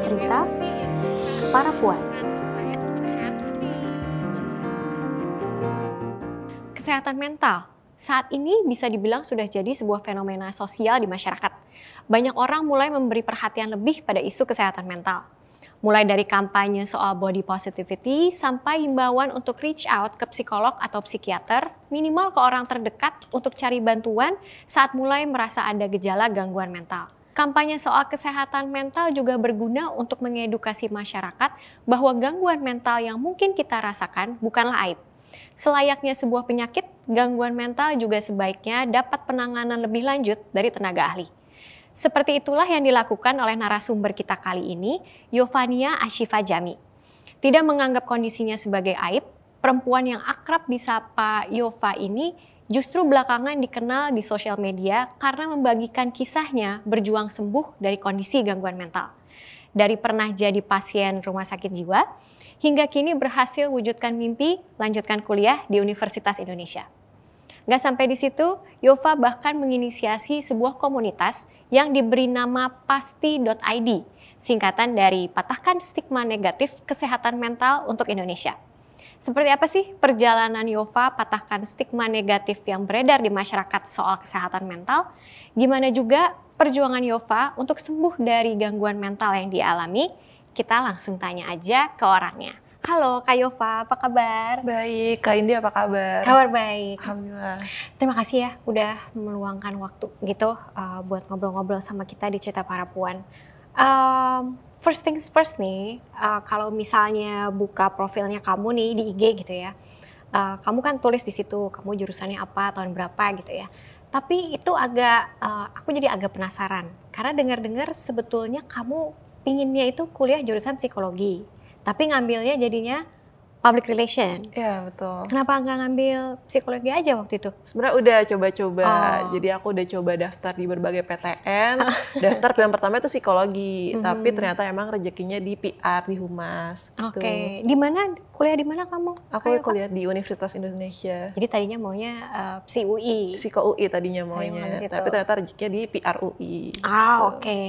cerita para puan. Kesehatan mental saat ini bisa dibilang sudah jadi sebuah fenomena sosial di masyarakat. Banyak orang mulai memberi perhatian lebih pada isu kesehatan mental. Mulai dari kampanye soal body positivity sampai himbauan untuk reach out ke psikolog atau psikiater, minimal ke orang terdekat untuk cari bantuan saat mulai merasa ada gejala gangguan mental. Kampanye soal kesehatan mental juga berguna untuk mengedukasi masyarakat bahwa gangguan mental yang mungkin kita rasakan bukanlah aib, Selayaknya sebuah penyakit, gangguan mental juga sebaiknya dapat penanganan lebih lanjut dari tenaga ahli. Seperti itulah yang dilakukan oleh narasumber kita kali ini, Yovania Ashifa Jami. Tidak menganggap kondisinya sebagai aib, perempuan yang akrab disapa Yova ini justru belakangan dikenal di sosial media karena membagikan kisahnya berjuang sembuh dari kondisi gangguan mental. Dari pernah jadi pasien rumah sakit jiwa, hingga kini berhasil wujudkan mimpi lanjutkan kuliah di Universitas Indonesia. Gak sampai di situ, Yova bahkan menginisiasi sebuah komunitas yang diberi nama pasti.id, singkatan dari Patahkan Stigma Negatif Kesehatan Mental untuk Indonesia. Seperti apa sih perjalanan Yova patahkan stigma negatif yang beredar di masyarakat soal kesehatan mental? Gimana juga perjuangan Yova untuk sembuh dari gangguan mental yang dialami? Kita langsung tanya aja ke orangnya. Halo Kak Yova, apa kabar? Baik, Kak Indi apa kabar? Kabar baik. Alhamdulillah. Terima kasih ya udah meluangkan waktu gitu uh, buat ngobrol-ngobrol sama kita di Cerita Para Puan. Um, first things first nih, uh, kalau misalnya buka profilnya kamu nih di IG gitu ya, uh, kamu kan tulis di situ kamu jurusannya apa, tahun berapa gitu ya. Tapi itu agak, uh, aku jadi agak penasaran karena dengar-dengar sebetulnya kamu pinginnya itu kuliah jurusan psikologi, tapi ngambilnya jadinya public relation. Iya betul. Kenapa nggak ngambil psikologi aja waktu itu? Sebenarnya udah coba-coba. Oh. Jadi aku udah coba daftar di berbagai PTN. daftar pilihan pertama itu psikologi, Mhm. tapi ternyata emang rezekinya di PR di Humas. Oke, Gitu. di mana kuliah di mana kamu? Aku kuliah di Universitas Indonesia. Jadi tadinya maunya uh, psi UI. Psiko UI tadinya Tadi mau di maunya, tapi ternyata rezekinya di PR UI. Ah, Gitu. oke.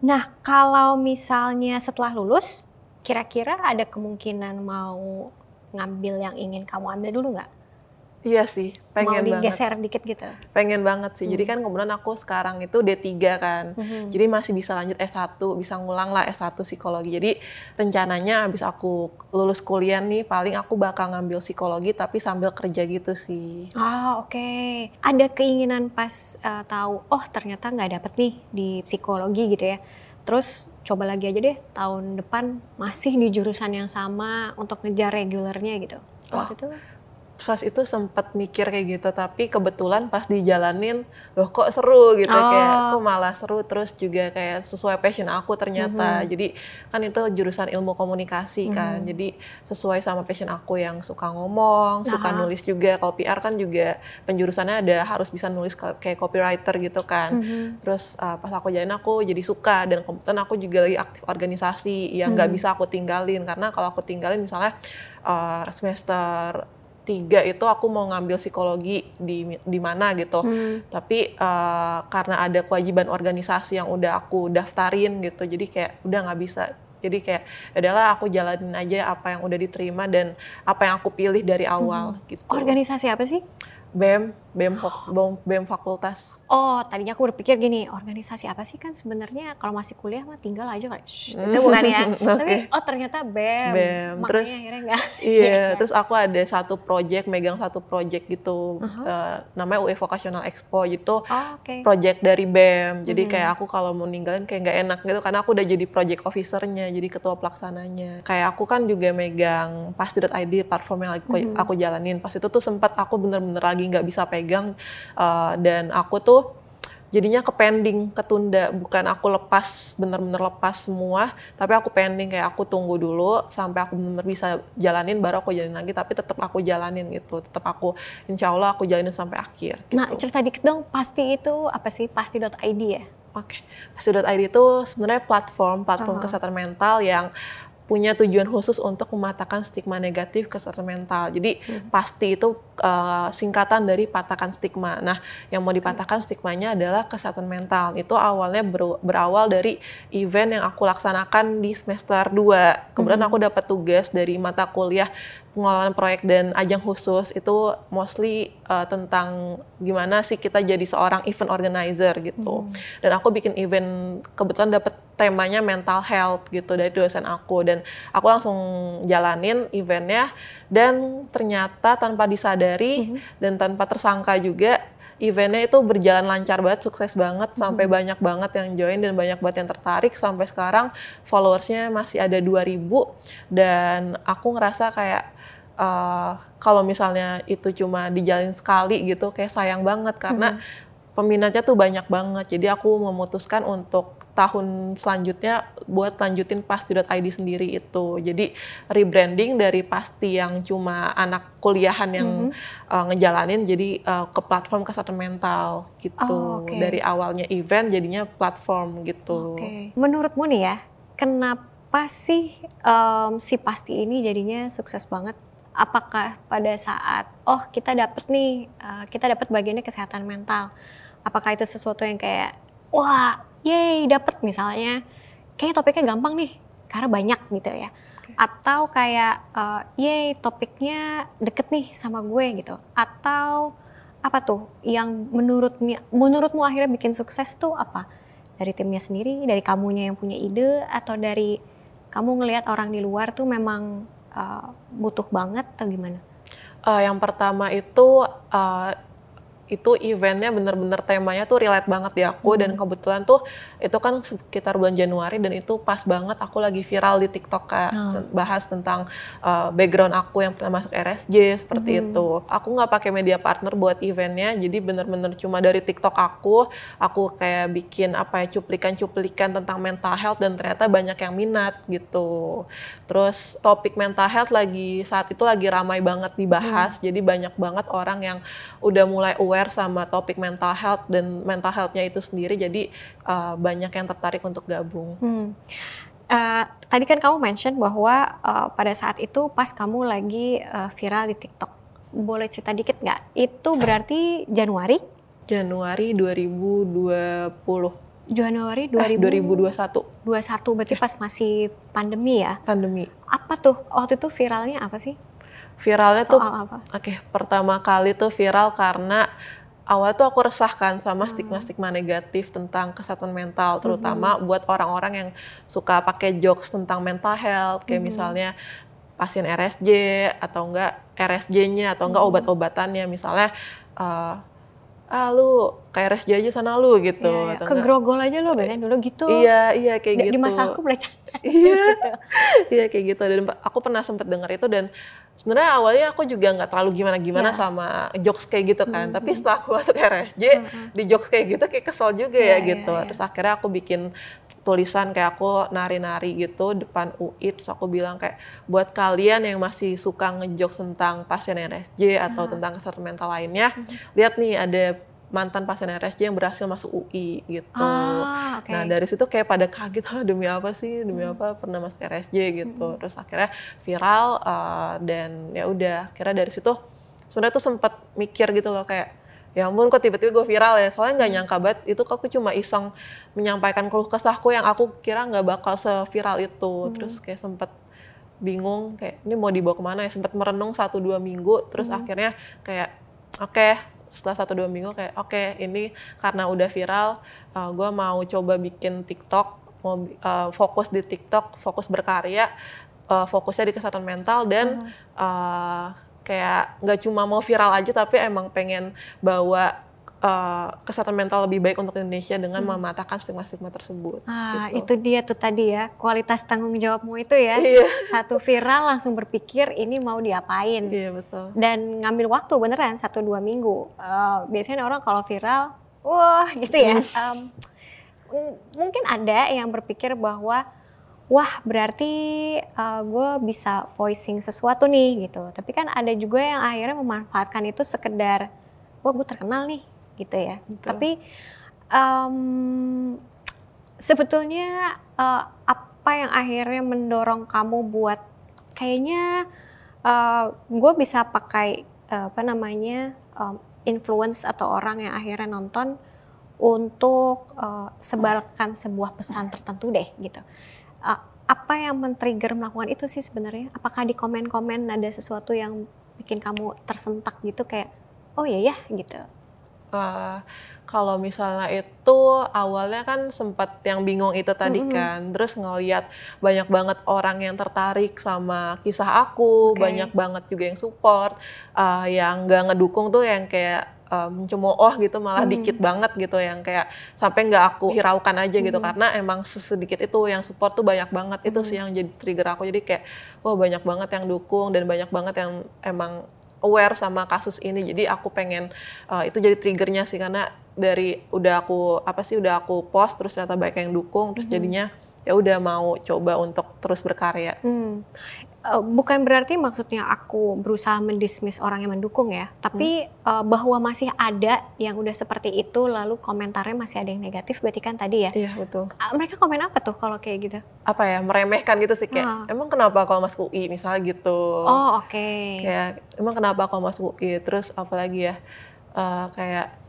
Nah, kalau misalnya setelah lulus, kira-kira ada kemungkinan mau ngambil yang ingin kamu ambil dulu nggak? Iya sih, Mau pengen banget. digeser dikit gitu. Pengen banget sih. Jadi Hmm. kan kebetulan aku sekarang itu D3 kan. Mhm. Jadi masih bisa lanjut S1, bisa ngulang lah S1 psikologi. Jadi rencananya habis aku lulus kuliah nih paling aku bakal ngambil psikologi tapi sambil kerja gitu sih. Ah, oke. Ada keinginan pas uh, tahu, oh ternyata nggak dapet nih di psikologi gitu ya. Terus coba lagi aja deh tahun depan masih di jurusan yang sama untuk ngejar regulernya gitu. Waktu itu Pas itu sempat mikir kayak gitu tapi kebetulan pas dijalanin loh kok seru gitu Oh. kayak kok malah seru terus juga kayak sesuai passion aku ternyata. Mhm. Jadi kan itu jurusan ilmu komunikasi kan. Mhm. Jadi sesuai sama passion aku yang suka ngomong, suka Aha. nulis juga. Kalau PR kan juga penjurusannya ada harus bisa nulis ka- kayak copywriter gitu kan. Mhm. Terus uh, pas aku jalan aku jadi suka dan kebetulan aku juga lagi aktif organisasi yang nggak Hmm. bisa aku tinggalin karena kalau aku tinggalin misalnya uh, semester tiga itu aku mau ngambil psikologi di di mana gitu. Hmm. Tapi uh, karena ada kewajiban organisasi yang udah aku daftarin gitu, jadi kayak udah nggak bisa. Jadi kayak "Ya udahlah aku jalanin aja apa yang udah diterima dan apa yang aku pilih dari awal gitu. Organisasi apa sih? BEM, BEM, BEM, BEM fakultas. Oh, tadinya aku berpikir gini, organisasi apa sih kan sebenarnya kalau masih kuliah mah tinggal aja. Shh, itu bukan ya. Oke. Tapi oh ternyata BEM. BEM. Makanya Terus- akhirnya enggak. Iya, Iya. terus aku ada satu project, megang satu project gitu, Aha. eh, namanya UE Vocational Expo gitu, Oh, oke. project dari BEM. Jadi Mhm. kayak aku kalau mau ninggalin kayak nggak enak gitu, karena aku udah jadi project officernya, jadi ketua pelaksananya. Kayak aku kan juga megang pasti.id platform yang aku, Mhm. aku jalanin. Pas itu tuh sempat aku bener-bener lagi nggak bisa pegang, eh, dan aku tuh jadinya ke pending, ketunda. Bukan aku lepas, bener-bener lepas semua, tapi aku pending kayak aku tunggu dulu sampai aku bener-bener bisa jalanin, baru aku jalanin lagi. Tapi tetap aku jalanin gitu, tetap aku, insya Allah aku jalanin sampai akhir. Gitu. Nah, cerita dikit dong, pasti itu apa sih? Pasti.id ya? Oke, Pasti.id itu sebenarnya platform, platform Oh. kesehatan mental yang punya tujuan khusus untuk mematahkan stigma negatif kesehatan mental. Jadi hmm. pasti itu uh, singkatan dari patahkan stigma. Nah, yang mau dipatahkan stigmanya adalah kesehatan mental. Itu awalnya ber, berawal dari event yang aku laksanakan di semester 2. Kemudian hmm. aku dapat tugas dari mata kuliah pengelolaan proyek dan ajang khusus itu mostly uh, tentang gimana sih kita jadi seorang event organizer gitu. Hmm. Dan aku bikin event kebetulan dapat temanya mental health gitu dari dosen aku dan aku langsung jalanin eventnya dan ternyata tanpa disadari hmm. dan tanpa tersangka juga eventnya itu berjalan lancar banget, sukses banget, sampai hmm. banyak banget yang join dan banyak banget yang tertarik. Sampai sekarang followersnya masih ada 2000 dan aku ngerasa kayak uh, kalau misalnya itu cuma dijalin sekali gitu kayak sayang banget karena hmm. peminatnya tuh banyak banget. Jadi aku memutuskan untuk tahun selanjutnya buat lanjutin pasti.id sendiri itu. Jadi rebranding dari pasti yang cuma anak kuliahan yang mm -hmm. uh, ngejalanin jadi uh, ke platform kesehatan mental gitu. Oh, okay. Dari awalnya event jadinya platform gitu. Okay. Menurutmu nih ya, kenapa sih um, si pasti ini jadinya sukses banget apakah pada saat oh kita dapat nih uh, kita dapat bagiannya kesehatan mental. Apakah itu sesuatu yang kayak wah yay dapat misalnya. Kayak topiknya gampang nih karena banyak gitu ya. Atau kayak uh, yay topiknya deket nih sama gue gitu. Atau apa tuh yang menurut menurutmu akhirnya bikin sukses tuh apa? Dari timnya sendiri dari kamunya yang punya ide atau dari kamu ngelihat orang di luar tuh memang uh, butuh banget atau gimana? Uh, yang pertama itu uh, itu eventnya bener-bener temanya tuh relate banget di aku hmm. dan kebetulan tuh itu kan sekitar bulan Januari dan itu pas banget aku lagi viral di TikTok kak hmm. bahas tentang uh, background aku yang pernah masuk RSJ seperti hmm. itu aku nggak pakai media partner buat eventnya jadi bener-bener cuma dari TikTok aku aku kayak bikin apa ya cuplikan-cuplikan tentang mental health dan ternyata banyak yang minat gitu terus topik mental health lagi saat itu lagi ramai banget dibahas hmm. jadi banyak banget orang yang udah mulai aware sama topik mental health dan mental healthnya itu sendiri jadi uh, banyak yang tertarik untuk gabung. Hmm. Uh, tadi kan kamu mention bahwa uh, pada saat itu pas kamu lagi uh, viral di TikTok, boleh cerita dikit nggak? Itu berarti Januari? Januari 2020. Januari 2000, eh, 2021. 21 berarti pas masih pandemi ya? Pandemi. Apa tuh waktu itu viralnya apa sih? Viralnya Soal tuh, oke, okay, pertama kali tuh viral karena awal tuh aku resahkan sama hmm. stigma-stigma negatif tentang kesehatan mental, terutama hmm. buat orang-orang yang suka pakai jokes tentang mental health, kayak hmm. misalnya pasien RSJ atau enggak RSJ-nya atau enggak hmm. obat-obatannya, misalnya uh, ah lu kayak RSJ aja sana lu gitu. Iya, iya. Ke grogol aja lu biasanya dulu gitu. Iya, iya kayak di, gitu. Di masa aku bercanda. Iya, gitu. iya kayak gitu. Dan aku pernah sempet denger itu dan sebenarnya awalnya aku juga nggak terlalu gimana gimana yeah. sama jokes kayak gitu kan mm -hmm. tapi setelah aku masuk RSJ mm -hmm. di jokes kayak gitu kayak kesel juga yeah, ya iya, gitu yeah, terus akhirnya aku bikin tulisan kayak aku nari-nari gitu depan UI terus aku bilang kayak buat kalian yang masih suka ngejokes tentang pasien RSJ atau tentang kesehatan mental lainnya mm -hmm. lihat nih ada mantan pasien RSJ yang berhasil masuk UI gitu. Ah, okay. Nah dari situ kayak pada kaget, ah, demi apa sih, demi hmm. apa pernah masuk RSJ gitu. Hmm. Terus akhirnya viral uh, dan ya udah, kira dari situ sebenarnya tuh sempat mikir gitu loh kayak ya ampun kok tiba-tiba gue viral ya soalnya nggak hmm. nyangka banget itu aku cuma iseng menyampaikan keluh kesahku yang aku kira nggak bakal seviral itu hmm. terus kayak sempet bingung kayak ini mau dibawa ke mana ya sempet merenung satu dua minggu terus hmm. akhirnya kayak oke okay, setelah satu dua minggu kayak oke okay, ini karena udah viral uh, eh, gue mau coba bikin TikTok mau uh, fokus di TikTok fokus berkarya uh, fokusnya di kesehatan mental dan uh. Uh, kayak nggak cuma mau viral aja tapi emang pengen bawa uh, kesehatan mental lebih baik untuk Indonesia dengan hmm. mematahkan stigma-stigma tersebut. Ah, gitu. itu dia tuh tadi ya kualitas tanggung jawabmu itu ya. Iya. Satu viral langsung berpikir ini mau diapain. Iya betul. Dan ngambil waktu beneran satu dua minggu. Uh, biasanya orang kalau viral, wah gitu ya. um, mungkin ada yang berpikir bahwa wah berarti uh, gue bisa voicing sesuatu nih gitu. Tapi kan ada juga yang akhirnya memanfaatkan itu sekedar, wah gue terkenal nih gitu ya. Betul. Tapi um, sebetulnya uh, ap, apa yang akhirnya mendorong kamu buat kayaknya uh, gue bisa pakai uh, apa namanya um, influence atau orang yang akhirnya nonton untuk uh, sebarkan sebuah pesan tertentu deh gitu. Uh, apa yang men-trigger melakukan itu sih sebenarnya? Apakah di komen-komen ada sesuatu yang bikin kamu tersentak gitu kayak oh iya ya gitu? Uh, kalau misalnya itu awalnya kan sempat yang bingung itu tadi mm -hmm. kan, terus ngeliat banyak banget orang yang tertarik sama kisah aku, okay. banyak banget juga yang support, uh, yang gak ngedukung tuh yang kayak um, cemooh gitu malah hmm. dikit banget gitu yang kayak sampai nggak aku hiraukan aja gitu hmm. karena emang sedikit itu yang support tuh banyak banget hmm. itu sih yang jadi trigger aku jadi kayak wah banyak banget yang dukung dan banyak banget yang emang aware sama kasus ini jadi aku pengen uh, itu jadi triggernya sih karena dari udah aku apa sih udah aku post terus ternyata banyak yang dukung terus hmm. jadinya ya udah mau coba untuk terus berkarya. Hmm. Uh, bukan berarti maksudnya aku berusaha mendismiss orang yang mendukung ya, tapi hmm. uh, bahwa masih ada yang udah seperti itu, lalu komentarnya masih ada yang negatif, berarti kan tadi ya? Iya betul. Uh, mereka komen apa tuh kalau kayak gitu? Apa ya meremehkan gitu sih kayak, uh. emang kenapa kalau masuk UI misalnya gitu? Oh oke. Okay. Kayak emang kenapa kalau masuk UI? Terus apalagi ya? Uh, kayak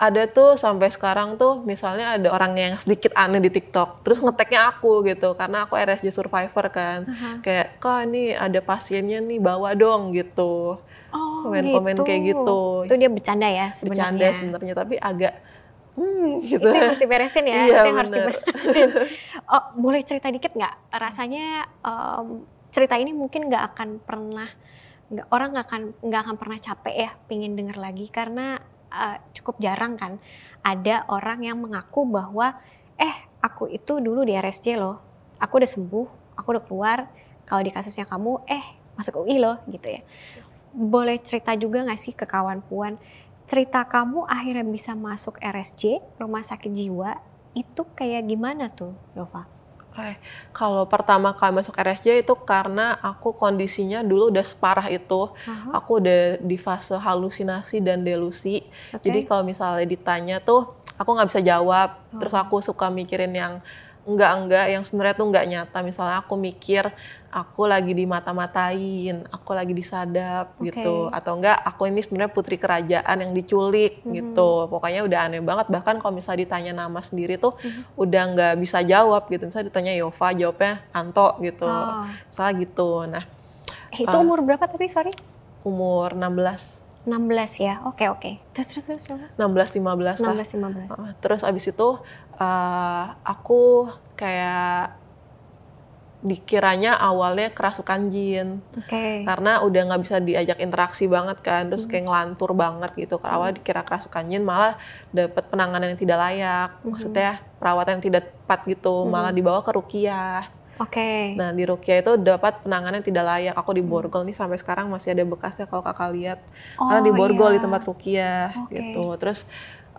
ada tuh sampai sekarang tuh misalnya ada orang yang sedikit aneh di TikTok terus ngeteknya aku gitu karena aku RSJ survivor kan uh-huh. kayak kok ini ada pasiennya nih bawa dong gitu oh, komen-komen gitu. kayak gitu itu dia bercanda ya sebenarnya bercanda sebenarnya tapi agak hmm, gitu. itu yang harus diberesin ya iya, itu yang harus diberesin oh boleh cerita dikit nggak rasanya um, cerita ini mungkin nggak akan pernah nggak orang nggak akan nggak akan pernah capek ya pingin denger lagi karena uh, cukup jarang kan ada orang yang mengaku bahwa eh aku itu dulu di RSJ loh, aku udah sembuh, aku udah keluar. Kalau di kasusnya kamu eh masuk UI loh gitu ya. Boleh cerita juga gak sih ke kawan puan cerita kamu akhirnya bisa masuk RSJ rumah sakit jiwa itu kayak gimana tuh Yova? Eh, kalau pertama kali masuk RSJ itu karena aku kondisinya dulu udah separah itu. Uh-huh. Aku udah di fase halusinasi dan delusi. Okay. Jadi kalau misalnya ditanya tuh, aku nggak bisa jawab. Uh-huh. Terus aku suka mikirin yang enggak-enggak yang sebenarnya tuh enggak nyata. Misalnya aku mikir aku lagi dimata-matain, aku lagi disadap okay. gitu, atau enggak aku ini sebenarnya putri kerajaan yang diculik mm-hmm. gitu. Pokoknya udah aneh banget. Bahkan kalau misalnya ditanya nama sendiri tuh mm-hmm. udah nggak bisa jawab gitu. Misalnya ditanya Yova, jawabnya Anto gitu. Oh. Misalnya gitu. Nah, itu uh, umur berapa tapi sorry? Umur 16. 16 ya, oke oke. Terus terus terus. 16 15 16 15. Uh, terus abis itu uh, aku kayak dikiranya awalnya kerasukan jin, okay. karena udah nggak bisa diajak interaksi banget kan, terus kayak ngelantur banget gitu. Karena awal hmm. dikira kerasukan jin, malah dapet penanganan yang tidak layak, hmm. maksudnya perawatan yang tidak tepat gitu, hmm. malah dibawa ke rukiah. Oke. Okay. Nah di Rukia itu dapat penanganan yang tidak layak. Aku di Borgol nih sampai sekarang masih ada bekasnya kalau kakak lihat. Oh, Karena di Borgol iya. di tempat Rukia okay. gitu. Terus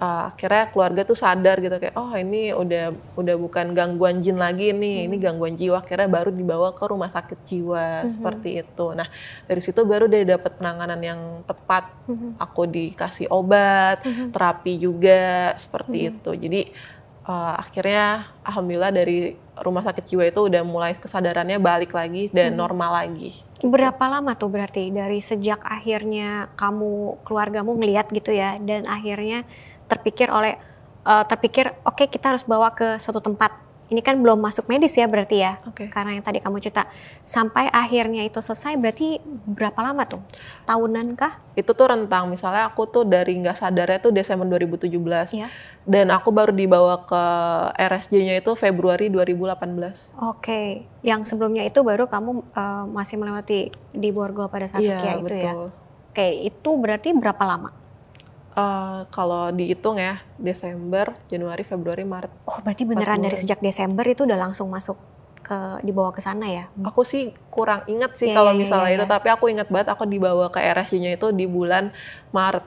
uh, akhirnya keluarga tuh sadar gitu kayak oh ini udah udah bukan gangguan jin lagi nih, hmm. ini gangguan jiwa. Akhirnya baru dibawa ke rumah sakit jiwa hmm. seperti itu. Nah dari situ baru dia dapat penanganan yang tepat. Hmm. Aku dikasih obat, hmm. terapi juga seperti hmm. itu. Jadi uh, akhirnya alhamdulillah dari rumah sakit jiwa itu udah mulai kesadarannya balik lagi dan hmm. normal lagi. Berapa lama tuh berarti dari sejak akhirnya kamu keluargamu ngelihat gitu ya dan akhirnya terpikir oleh uh, terpikir oke okay, kita harus bawa ke suatu tempat ini kan belum masuk medis ya berarti ya okay. karena yang tadi kamu cerita sampai akhirnya itu selesai berarti berapa lama tuh tahunan kah itu tuh rentang misalnya aku tuh dari nggak sadarnya tuh Desember 2017 ya. dan aku baru dibawa ke RSJ-nya itu Februari 2018 oke okay. yang sebelumnya itu baru kamu uh, masih melewati di Borgo pada saat ya, itu betul. ya oke okay. itu berarti berapa lama Uh, kalau dihitung ya Desember, Januari, Februari, Maret. Oh berarti beneran dari sejak Desember itu udah langsung masuk ke dibawa ke sana ya? Aku sih kurang inget sih yeah, kalau yeah, misalnya yeah, itu, yeah. tapi aku inget banget aku dibawa ke RSC-nya itu di bulan Maret.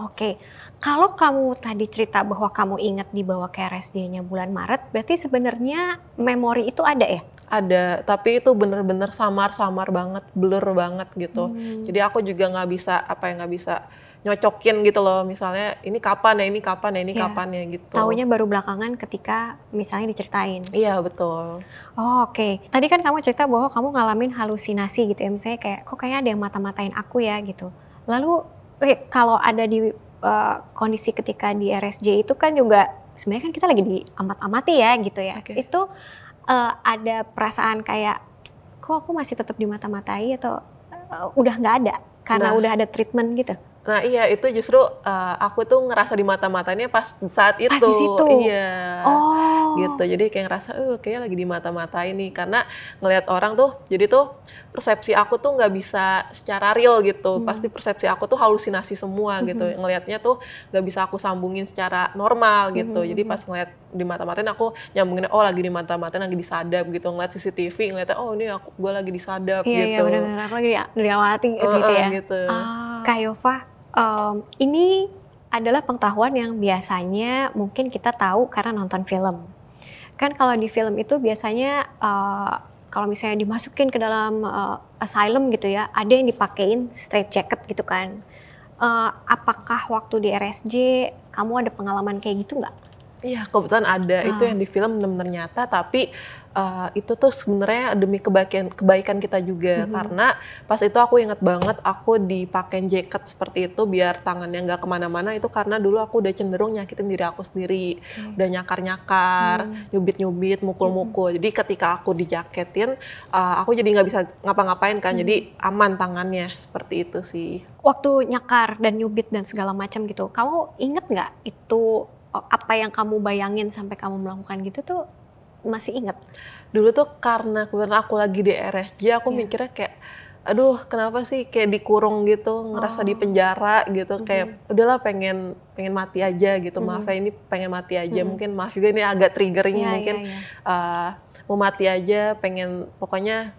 Oke, okay. kalau kamu tadi cerita bahwa kamu ingat dibawa ke RSJ-nya bulan Maret, berarti sebenarnya memori itu ada ya? Ada, tapi itu bener-bener samar-samar banget, blur banget gitu. Hmm. Jadi aku juga nggak bisa apa yang nggak bisa nyocokin gitu loh misalnya ini kapan ya ini kapan ya ini Iya. kapan ya gitu Taunya baru belakangan ketika misalnya diceritain. iya betul Oh, oke. Tadi kan kamu cerita bahwa kamu ngalamin halusinasi gitu ya. Misalnya kayak, kok kayaknya ada yang mata-matain aku ya gitu. Lalu, eh, kalau ada di eh, kondisi ketika di RSJ itu kan juga, sebenarnya kan kita lagi di amat-amati ya gitu ya. Oke. Itu eh, ada perasaan kayak, kok aku masih tetap di mata-matai atau eh, udah nggak ada? Karena Nah. udah ada treatment gitu. Nah iya itu justru uh, aku tuh ngerasa di mata-matanya pas saat itu Pas di situ? iya Oh. gitu jadi kayak ngerasa eh kayaknya lagi di mata-mata ini karena ngelihat orang tuh jadi tuh persepsi aku tuh nggak bisa secara real gitu Hmm. pasti persepsi aku tuh halusinasi semua gitu Mhm. ngelihatnya tuh nggak bisa aku sambungin secara normal gitu Mhm, jadi mhm. pas ngeliat di mata-matain aku nyambungin oh lagi di mata-matain lagi disadap gitu ngeliat CCTV ngeliatnya oh ini aku gue lagi disadap Iya, iya gitu benar-benar. Aku lagi di- diawati gitu Heeh, ya. gitu. Ah. Kak Yova, em, ini adalah pengetahuan yang biasanya mungkin kita tahu karena nonton film. Kan kalau di film itu biasanya eh, kalau misalnya dimasukin ke dalam eh, asylum gitu ya, ada yang dipakein straight jacket gitu kan. Eh, apakah waktu di RSJ kamu ada pengalaman kayak gitu nggak? Iya, kebetulan ada itu Ah. yang di film benar-benar nyata, tapi uh, itu tuh sebenarnya demi kebaikan kebaikan kita juga Mhm. karena pas itu aku ingat banget aku dipakein jaket seperti itu biar tangannya nggak ke mana-mana itu karena dulu aku udah cenderung nyakitin diri aku sendiri, udah nyakar-nyakar, Hmm. nyubit-nyubit, mukul-mukul. Jadi ketika aku dijaketin, uh, aku jadi nggak bisa ngapa-ngapain kan, Hmm. jadi aman tangannya seperti itu sih. Waktu nyakar dan nyubit dan segala macam gitu, kamu inget nggak itu eh, apa yang kamu bayangin sampai kamu melakukan gitu tuh masih inget? dulu tuh karena kebetulan aku lagi di RSJ aku Iya. mikirnya kayak aduh kenapa sih kayak dikurung gitu ngerasa di Oh. penjara gitu kayak udahlah pengen pengen mati aja gitu maaf Mhm. ya ini pengen mati aja Mhm. mungkin maaf juga ini agak triggering Iya, mungkin iya, iya. eh, mau mati aja pengen pokoknya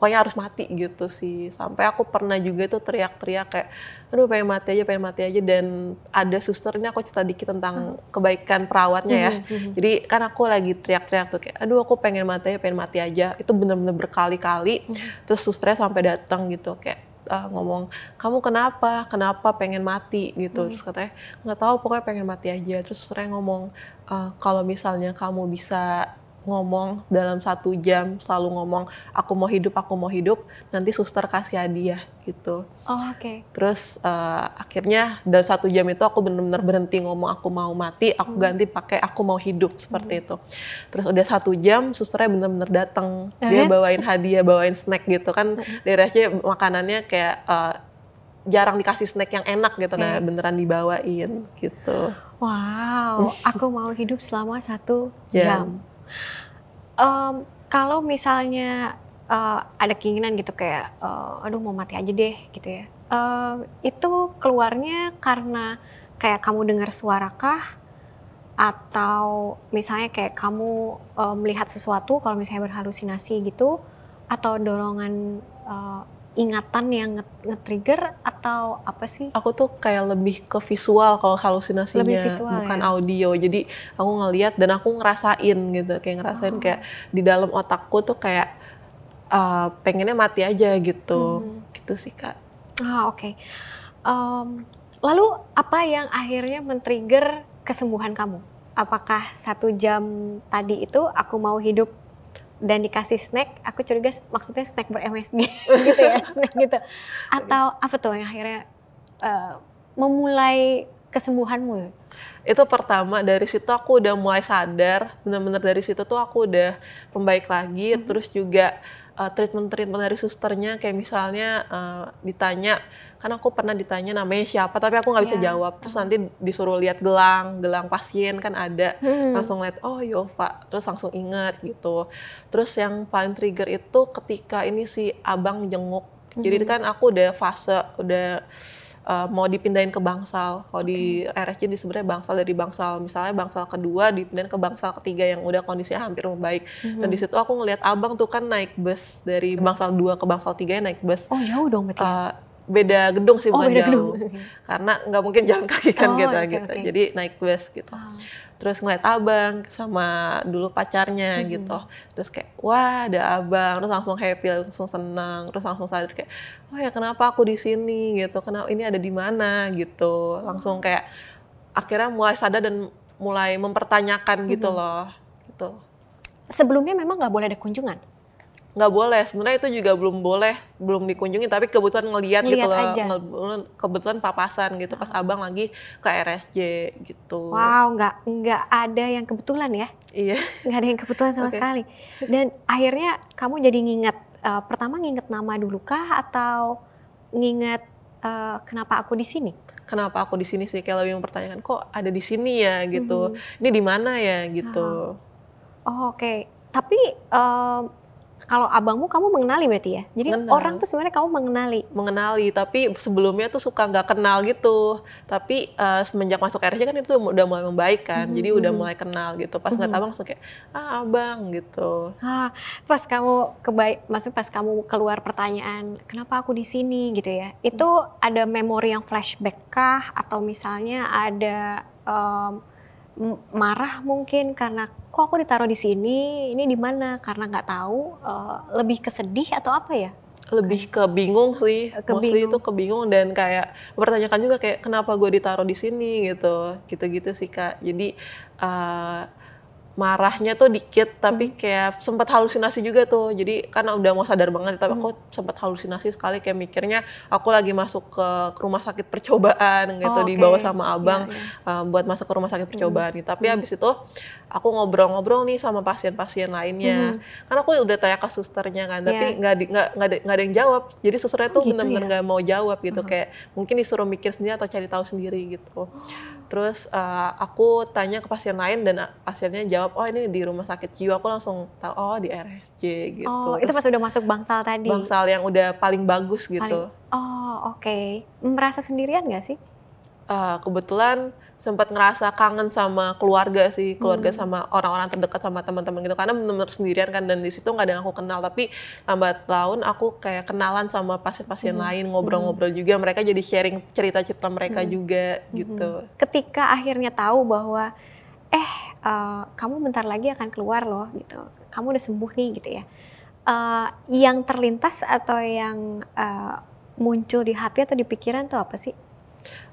pokoknya harus mati gitu sih sampai aku pernah juga tuh teriak-teriak kayak aduh pengen mati aja pengen mati aja dan ada suster ini aku cerita dikit tentang kebaikan perawatnya ya Mhm, mhm. jadi kan aku lagi teriak-teriak tuh kayak, aduh aku pengen mati aja, pengen mati aja. Itu bener-bener berkali-kali. Terus susternya sampai datang gitu kayak uh, ngomong, kamu kenapa? Kenapa pengen mati gitu? Mhm. Terus katanya nggak tahu pokoknya pengen mati aja. Terus susternya ngomong, "Eh, kalau misalnya kamu bisa ngomong dalam satu jam selalu ngomong aku mau hidup aku mau hidup nanti suster kasih hadiah gitu Oh, oke. Terus eh, akhirnya dalam satu jam itu aku benar-benar berhenti ngomong aku mau mati, aku Hmm. ganti pakai aku mau hidup seperti itu. Terus udah satu jam, susternya benar-benar datang, Eh? dia bawain hadiah, bawain snack gitu kan. Hmm. RSJ makanannya kayak eh, jarang dikasih snack yang enak gitu, nah Oke. beneran dibawain gitu. Wow, aku mau hidup selama satu Jam. jam. Em, kalau misalnya eh, ada keinginan gitu kayak, eh, aduh mau mati aja deh gitu ya. Eh, itu keluarnya karena kayak kamu dengar suara kah? Atau misalnya kayak kamu eh, melihat sesuatu kalau misalnya berhalusinasi gitu? Atau dorongan eh, ingatan yang nge- nge-trigger atau apa sih? Aku tuh kayak lebih ke visual kalau halusinasinya, Lebih visual, bukan ya? audio. Jadi aku ngeliat dan aku ngerasain gitu, kayak ngerasain Oh. kayak di dalam otakku tuh kayak eh, pengennya mati aja gitu, Hmm. gitu sih kak. Ah oke. Em, lalu apa yang akhirnya men-trigger kesembuhan kamu? Apakah satu jam tadi itu aku mau hidup dan dikasih snack? Aku curiga maksudnya snack ber-MSG gitu ya, snack gitu. Atau apa tuh yang akhirnya eh, memulai kesembuhanmu? Itu pertama dari situ aku udah mulai sadar, bener-bener dari situ tuh aku udah membaik lagi. Mhm. Terus juga uh, treatment-treatment dari susternya kayak misalnya uh, ditanya, kan aku pernah ditanya namanya siapa, tapi aku nggak bisa Iya. jawab. Terus nanti disuruh lihat gelang, gelang pasien kan ada. Hmm. langsung lihat oh Yova terus langsung inget gitu terus yang paling trigger itu ketika ini si abang jenguk jadi Mhm. kan aku udah fase udah uh, mau dipindahin ke bangsal kalau di RSJ di sebenarnya bangsal dari bangsal misalnya bangsal kedua dipindahin ke bangsal ketiga yang udah kondisinya hampir membaik dan Mhm. di situ aku ngelihat abang tuh kan naik bus dari bangsal dua ke bangsal tiga naik bus Oh jauh dong berarti. ya? Uh, beda gedung sih oh bukan beda jauh. Gedung. karena nggak mungkin jalan kaki kan Oh, kita oke, gitu. oke. jadi naik bus gitu. Ah. terus ngeliat abang sama dulu pacarnya Mhm. gitu. Terus kayak wah ada abang. Terus langsung happy langsung senang. Terus langsung sadar kayak oh ya kenapa aku di sini? gitu. Kenapa ini ada di mana? gitu. Langsung kayak akhirnya mulai sadar dan mulai mempertanyakan gitu Mhm. loh gitu. Sebelumnya memang nggak boleh ada kunjungan. Nggak boleh sebenarnya itu juga belum boleh belum dikunjungi tapi kebetulan ngeliat gitu loh aja. Kebetulan papasan gitu pas abang lagi ke RSJ gitu Wow, nggak nggak ada yang kebetulan ya. iya nggak ada yang kebetulan sama Oke. sekali. Dan akhirnya kamu jadi nginget, eh, pertama nginget nama dulu kah atau nginget eh, kenapa aku di sini? kenapa aku di sini sih kayak lebih mempertanyakan kok ada di sini ya gitu Mhm. ini di mana ya gitu Oh, Oke, tapi em, kalau abangmu kamu mengenali berarti ya? Jadi Kenal. orang tuh sebenarnya kamu mengenali. mengenali tapi sebelumnya tuh suka nggak kenal gitu tapi eh, semenjak masuk RSJ kan itu udah mulai membaik kan Mhm, jadi udah mulai kenal gitu pas ngeliat Mhm. abang langsung kayak ah abang gitu Ah, pas kamu kebaik, maksudnya pas kamu keluar pertanyaan, kenapa aku di sini gitu ya? Itu ada memori yang flashback kah? Atau misalnya ada em, m- marah mungkin karena kok aku ditaruh di sini, ini di mana? Karena nggak tahu, eh, lebih kesedih atau apa ya? lebih ke bingung sih Ke mostly bingung. itu kebingung dan kayak mempertanyakan juga kayak kenapa gue ditaruh di sini gitu gitu-gitu sih kak jadi eh, marahnya tuh dikit tapi kayak sempat halusinasi juga tuh jadi karena udah mau sadar banget tapi aku sempat halusinasi sekali kayak mikirnya aku lagi masuk ke, rumah sakit percobaan gitu Oh, dibawa sama abang Ya, ya. uh, buat masuk ke rumah sakit percobaan gitu. Tapi habis itu aku ngobrol-ngobrol nih sama pasien-pasien lainnya. Karena aku udah tanya ke susternya kan, tapi Iya. nggak di- nggak nggak ada, yang jawab. Jadi susternya Oh, tuh gitu bener-bener ya? nggak mau jawab gitu. Kayak mungkin disuruh mikir sendiri atau cari tahu sendiri gitu. Terus uh, aku tanya ke pasien lain dan uh, pasiennya jawab, oh ini di rumah sakit jiwa. Aku langsung tahu, oh di RSJ gitu. Oh, itu Terus pas udah masuk bangsal tadi. bangsal yang udah paling bagus gitu. Paling- Oh, oke. Merasa sendirian nggak sih? Uh, kebetulan sempat ngerasa kangen sama keluarga sih keluarga sama orang-orang terdekat sama teman-teman gitu. Karena benar-benar sendirian kan dan di situ nggak ada yang aku kenal. Tapi lambat laun aku kayak kenalan sama pasien-pasien lain ngobrol-ngobrol juga. Mereka jadi sharing cerita-cerita mereka juga gitu. Ketika akhirnya tahu bahwa eh eh, kamu bentar lagi akan keluar loh gitu. Kamu udah sembuh nih gitu ya. Eh, yang terlintas atau yang eh, muncul di hati atau di pikiran tuh apa sih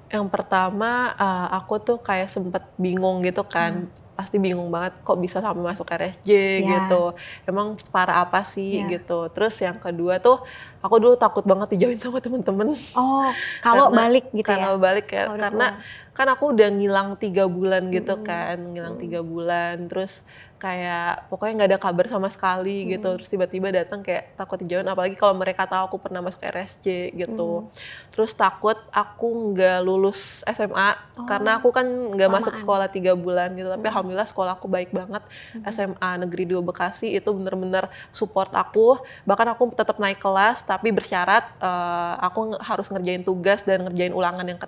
yang pertama uh, aku tuh kayak sempet bingung gitu kan. Pasti bingung banget kok bisa sampai masuk RSJ Ya. gitu. Emang parah apa sih Ya. gitu. Terus yang kedua tuh aku dulu takut banget dijauhin sama temen-temen. Oh kalau Karena- balik gitu karena ya balik ya Kalau karena kan aku udah ngilang tiga bulan gitu Mm-mm. kan. Ngilang tiga bulan. Terus kayak pokoknya nggak ada kabar sama sekali gitu. Terus tiba-tiba datang kayak takut dijauhin apalagi kalau mereka tahu aku pernah masuk RSJ gitu. Terus takut aku nggak lulus SMA karena aku kan nggak masuk sekolah tiga bulan gitu. Tapi alhamdulillah sekolah aku baik banget. SMA Negeri 2 Bekasi itu bener-bener support aku. Bahkan aku tetap naik kelas tapi bersyarat eh, aku harus ngerjain tugas dan ngerjain ulangan yang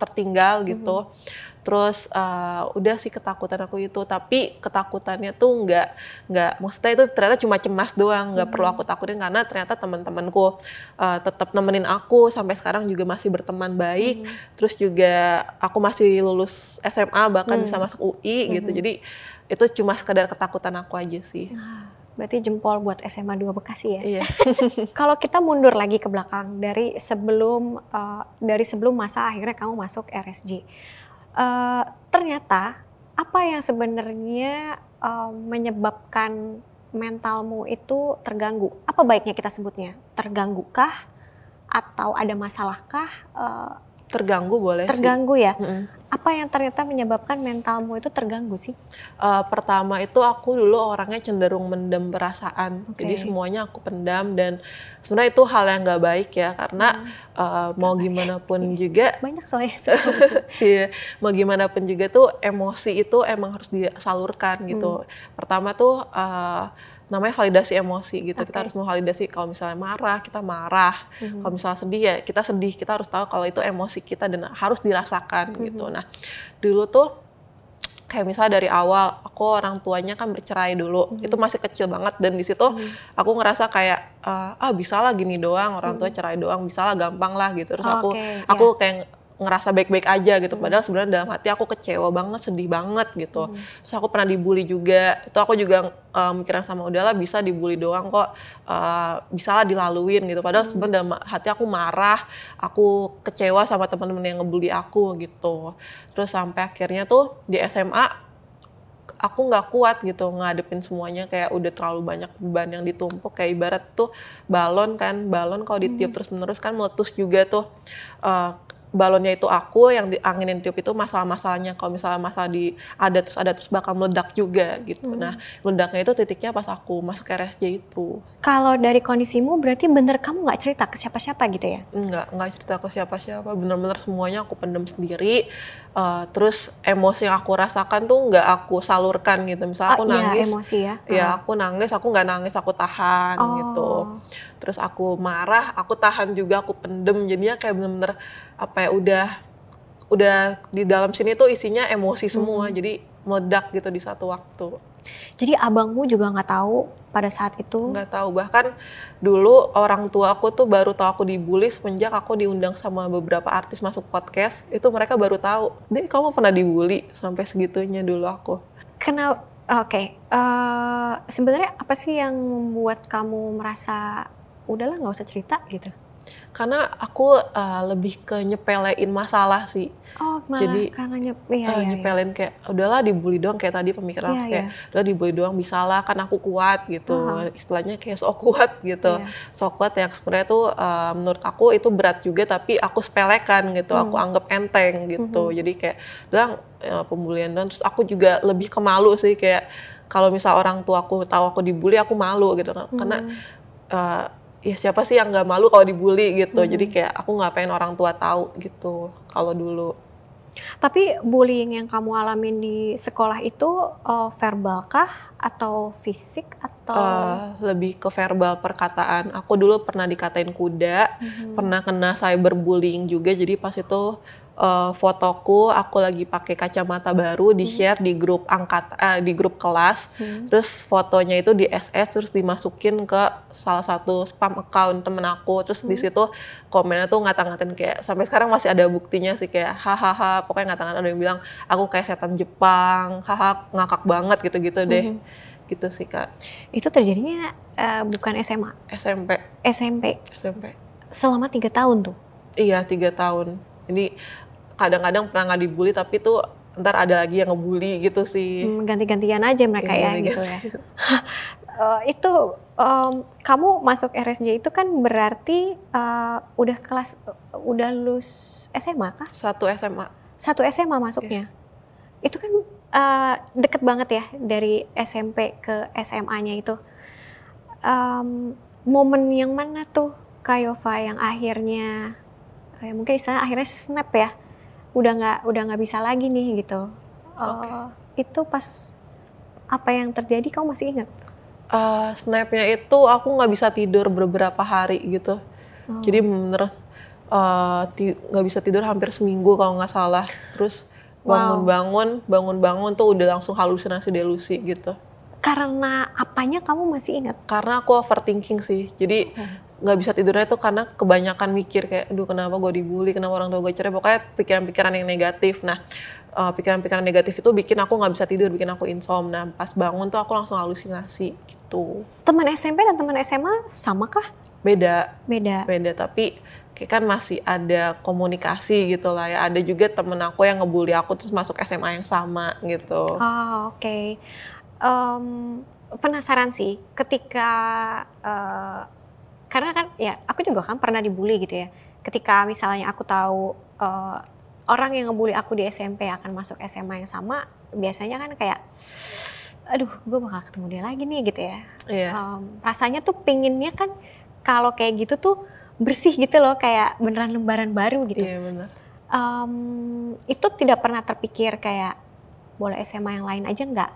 tertinggal gitu terus eh, udah sih ketakutan aku itu tapi ketakutannya tuh nggak nggak maksudnya itu ternyata cuma cemas doang nggak perlu aku takutin karena ternyata teman-temanku eh, tetap nemenin aku sampai sekarang juga masih berteman baik. Terus juga aku masih lulus SMA bahkan bisa masuk UI gitu. Jadi itu cuma sekedar ketakutan aku aja sih. Ah, berarti jempol buat SMA 2 Bekasi ya? Iya. Kalau kita mundur lagi ke belakang dari sebelum eh, dari sebelum masa akhirnya kamu masuk RSJ, eh, ternyata apa yang sebenarnya eh, menyebabkan mentalmu itu terganggu? Apa baiknya kita sebutnya? Terganggukah? Atau ada masalahkah? Eh, terganggu boleh sih terganggu ya? Mm-mm. Apa yang ternyata menyebabkan mentalmu itu terganggu sih? Eh, pertama itu aku dulu orangnya cenderung mendem perasaan, Oke. jadi semuanya aku pendam dan sebenarnya itu hal yang nggak baik ya karena eh, mau gimana pun juga, Banyak soalnya. iya, mau gimana pun juga tuh emosi itu emang harus disalurkan gitu. Pertama tuh eh, namanya validasi emosi gitu, kita Oke. harus memvalidasi kalau misalnya marah kita marah, Mhm. kalau misalnya sedih ya kita sedih, kita harus tahu kalau itu emosi kita dan harus dirasakan gitu. Nah dulu tuh kayak misalnya dari awal aku orang tuanya kan bercerai dulu. Itu masih kecil banget dan di situ aku ngerasa kayak ah bisa lah gini doang. Orang tua cerai doang. Bisa lah gampang lah gitu. Terus aku Oke, aku kayak ngerasa baik-baik aja gitu. Padahal sebenarnya dalam hati aku kecewa banget sedih banget gitu. Terus aku pernah dibully juga. Itu aku juga uh, mikiran sama udahlah bisa dibully doang kok. Uh, bisa lah dilaluin gitu. Padahal sebenarnya dalam hati aku marah aku kecewa sama teman-teman yang ngebully aku gitu. Terus sampai akhirnya tuh di SMA aku nggak kuat gitu ngadepin semuanya. Kayak udah terlalu banyak beban yang ditumpuk. Kayak ibarat tuh balon kan balon kalau ditiup terus menerus kan meletus juga tuh. Uh, balonnya itu aku yang dianginin tiup itu masalah-masalahnya kalau misalnya masalah di ada terus ada terus bakal meledak juga gitu Hmm. nah meledaknya itu titiknya pas aku masuk RSJ itu Kalau dari kondisimu berarti bener kamu nggak cerita ke siapa-siapa gitu ya? Enggak, enggak cerita ke siapa-siapa. Bener-bener semuanya aku pendem sendiri. Eh, terus emosi yang aku rasakan tuh nggak aku salurkan gitu. Misalnya aku Ah, iya, nangis, emosi ya. ya aku nangis, aku nggak nangis, aku tahan Oh. gitu. Terus aku marah, aku tahan juga, aku pendem. Jadinya kayak bener-bener apa ya udah udah di dalam sini tuh isinya emosi semua. Hmm. Jadi meledak gitu di satu waktu. Jadi abangmu juga nggak tahu pada saat itu. nggak tahu bahkan dulu orang tua aku tuh baru tahu aku dibully semenjak aku diundang sama beberapa artis masuk podcast itu mereka baru tahu deh kamu pernah dibully sampai segitunya dulu aku Kenapa? Oke, eh, sebenarnya apa sih yang membuat kamu merasa udahlah nggak usah cerita gitu? Karena aku uh, lebih ke nyepelein masalah sih Oh, malah Jadi, karena nyep, iya, Uh, iya, iya. nyepelin kayak udahlah dibully doang kayak tadi pemikiran Iya, aku kayak iya. udah dibully doang bisalah kan aku kuat gitu Aha. istilahnya kayak sok kuat gitu Iya. sok kuat yang sebenarnya tuh uh, menurut aku itu berat juga tapi aku sepelekan gitu aku Hmm. anggap enteng gitu Mhm. jadi kayak bilang ya, pembulian dan terus aku juga lebih ke malu sih kayak kalau misal orang tua aku tahu aku dibully aku malu gitu kan karena Hmm. uh, ya siapa sih yang nggak malu kalau dibully gitu Mhm. jadi kayak aku nggak pengen orang tua tahu gitu kalau dulu Tapi bullying yang kamu alamin di sekolah itu eh, verbal kah atau fisik atau? Eh, lebih ke verbal perkataan. Aku dulu pernah dikatain kuda, Mhm. pernah kena cyberbullying juga. Jadi pas itu eh, fotoku, aku lagi pakai kacamata baru di share di grup angkat, eh, di grup kelas. Hmm. Terus fotonya itu di SS terus dimasukin ke salah satu spam account temen aku. Terus di Hmm. situ komennya tuh ngata-ngatain kayak sampai sekarang masih ada buktinya sih kayak hahaha. Pokoknya ngata-ngatain ada yang bilang aku kayak setan Jepang, haha ngakak banget gitu-gitu deh. Mhm. Gitu sih kak. Itu terjadinya eh, bukan SMA, SMP, SMP. SMP. Selama tiga tahun tuh. Iya tiga tahun. Ini kadang-kadang pernah nggak dibully tapi tuh ntar ada lagi yang ngebully gitu sih. Hmm, ganti-gantian aja mereka ya ganti-gantian. gitu ya. Eh, itu em, kamu masuk RSJ itu kan berarti eh, udah kelas udah lulus SMA kah? Satu SMA. Satu SMA masuknya. Itu kan eh, deket banget ya dari SMP ke SMA-nya itu. Em, momen yang mana tuh Kayova yang akhirnya eh, mungkin istilahnya akhirnya snap ya udah nggak udah nggak bisa lagi nih gitu Eh, itu pas apa yang terjadi kamu masih ingat Eh, snapnya itu aku nggak bisa tidur beberapa hari gitu. Oh. Jadi bener eh, ti- nggak bisa tidur hampir seminggu kalau nggak salah. Terus bangun-bangun, bangun-bangun tuh udah langsung halusinasi delusi gitu. karena apanya kamu masih ingat Karena aku overthinking sih. Jadi nggak bisa tidurnya tuh karena kebanyakan mikir kayak, aduh kenapa gue dibully, kenapa orang tua gue cerai. Pokoknya pikiran-pikiran yang negatif. Nah, eh, pikiran-pikiran negatif itu bikin aku nggak bisa tidur, bikin aku insomnia. Pas bangun tuh aku langsung halusinasi gitu. teman SMP dan teman SMA sama kah Beda, beda beda tapi kayak kan masih ada komunikasi gitu lah ya. Ada juga temen aku yang ngebully aku terus masuk SMA yang sama gitu. Oh, oke. Em, penasaran sih ketika eh, karena kan ya aku juga kan pernah dibully gitu ya. Ketika misalnya aku tahu eh, orang yang ngebully aku di SMP akan masuk SMA yang sama, biasanya kan kayak aduh gue bakal ketemu dia lagi nih gitu ya. Iya. Em, rasanya tuh pinginnya kan kalau kayak gitu tuh bersih gitu loh kayak beneran lembaran baru gitu. Iya benar. Em, itu tidak pernah terpikir kayak boleh SMA yang lain aja nggak?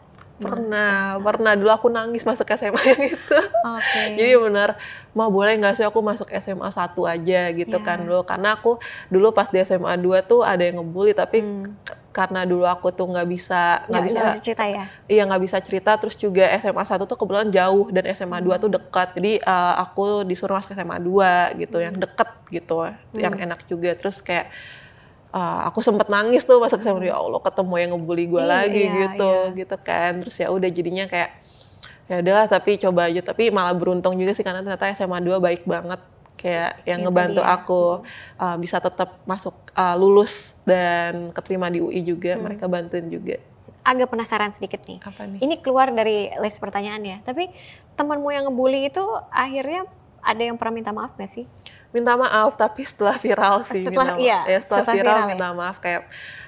Pernah, pernah dulu aku nangis masuk SMA yang itu. Oke. Jadi bener, mau boleh nggak sih aku masuk SMA satu aja gitu Iya. kan dulu. Karena aku dulu pas di SMA 2 tuh ada yang ngebully tapi Hmm. karena dulu aku tuh nggak bisa nggak bisa nggak cerita ya. iya nggak bisa cerita terus juga SMA 1 tuh kebetulan jauh dan SMA 2 Hmm. tuh dekat. Jadi eh, aku disuruh masuk SMA 2 gitu yang deket gitu, yang Hmm. enak juga. Terus kayak uh, aku sempet nangis tuh masa SMA ya Allah ketemu yang ngebully gue Iya, lagi iya, gitu iya. gitu kan terus ya udah jadinya kayak ya udahlah tapi coba aja tapi malah beruntung juga sih karena ternyata SMA 2 baik banget kayak yang Itu ngebantu dia. aku uh, bisa tetap masuk uh, lulus dan keterima di UI juga Hmm. mereka bantuin juga Agak penasaran sedikit nih. apa nih Ini keluar dari list pertanyaan ya. Tapi temanmu yang ngebully itu akhirnya ada yang pernah minta maaf gak sih? minta maaf tapi setelah viral sih Setelah- minta maaf. iya, ya setelah, setelah viral, viral ya. minta maaf kayak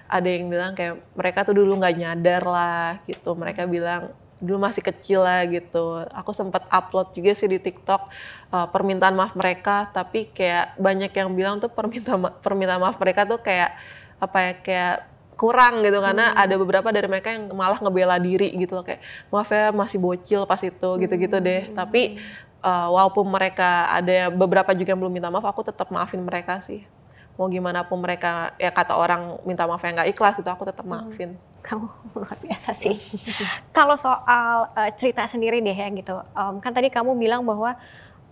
ada yang bilang kayak mereka tuh dulu nggak nyadar lah gitu mereka bilang dulu masih kecil lah gitu aku sempat upload juga sih di TikTok uh, permintaan maaf mereka tapi kayak banyak yang bilang tuh permintaan ma- permintaan maaf mereka tuh kayak apa ya kayak kurang gitu karena Hmm. ada beberapa dari mereka yang malah ngebela diri gitu loh kayak maaf ya masih bocil pas itu gitu-gitu deh Hmm. tapi uh, walaupun mereka ada beberapa juga yang belum minta maaf aku tetap maafin mereka sih mau gimana pun mereka ya kata orang minta maaf yang nggak ikhlas gitu aku tetap Hmm. maafin Kamu luar biasa sih. Kalau soal eh, cerita sendiri deh ya gitu. Em, kan tadi kamu bilang bahwa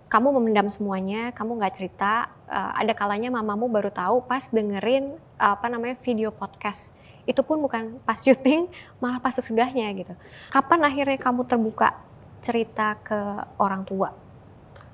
kamu memendam semuanya, kamu nggak cerita. Eh, ada kalanya mamamu baru tahu pas dengerin eh, apa namanya video podcast. Itu pun bukan pas syuting, malah pas sesudahnya gitu. Kapan akhirnya kamu terbuka cerita ke orang tua?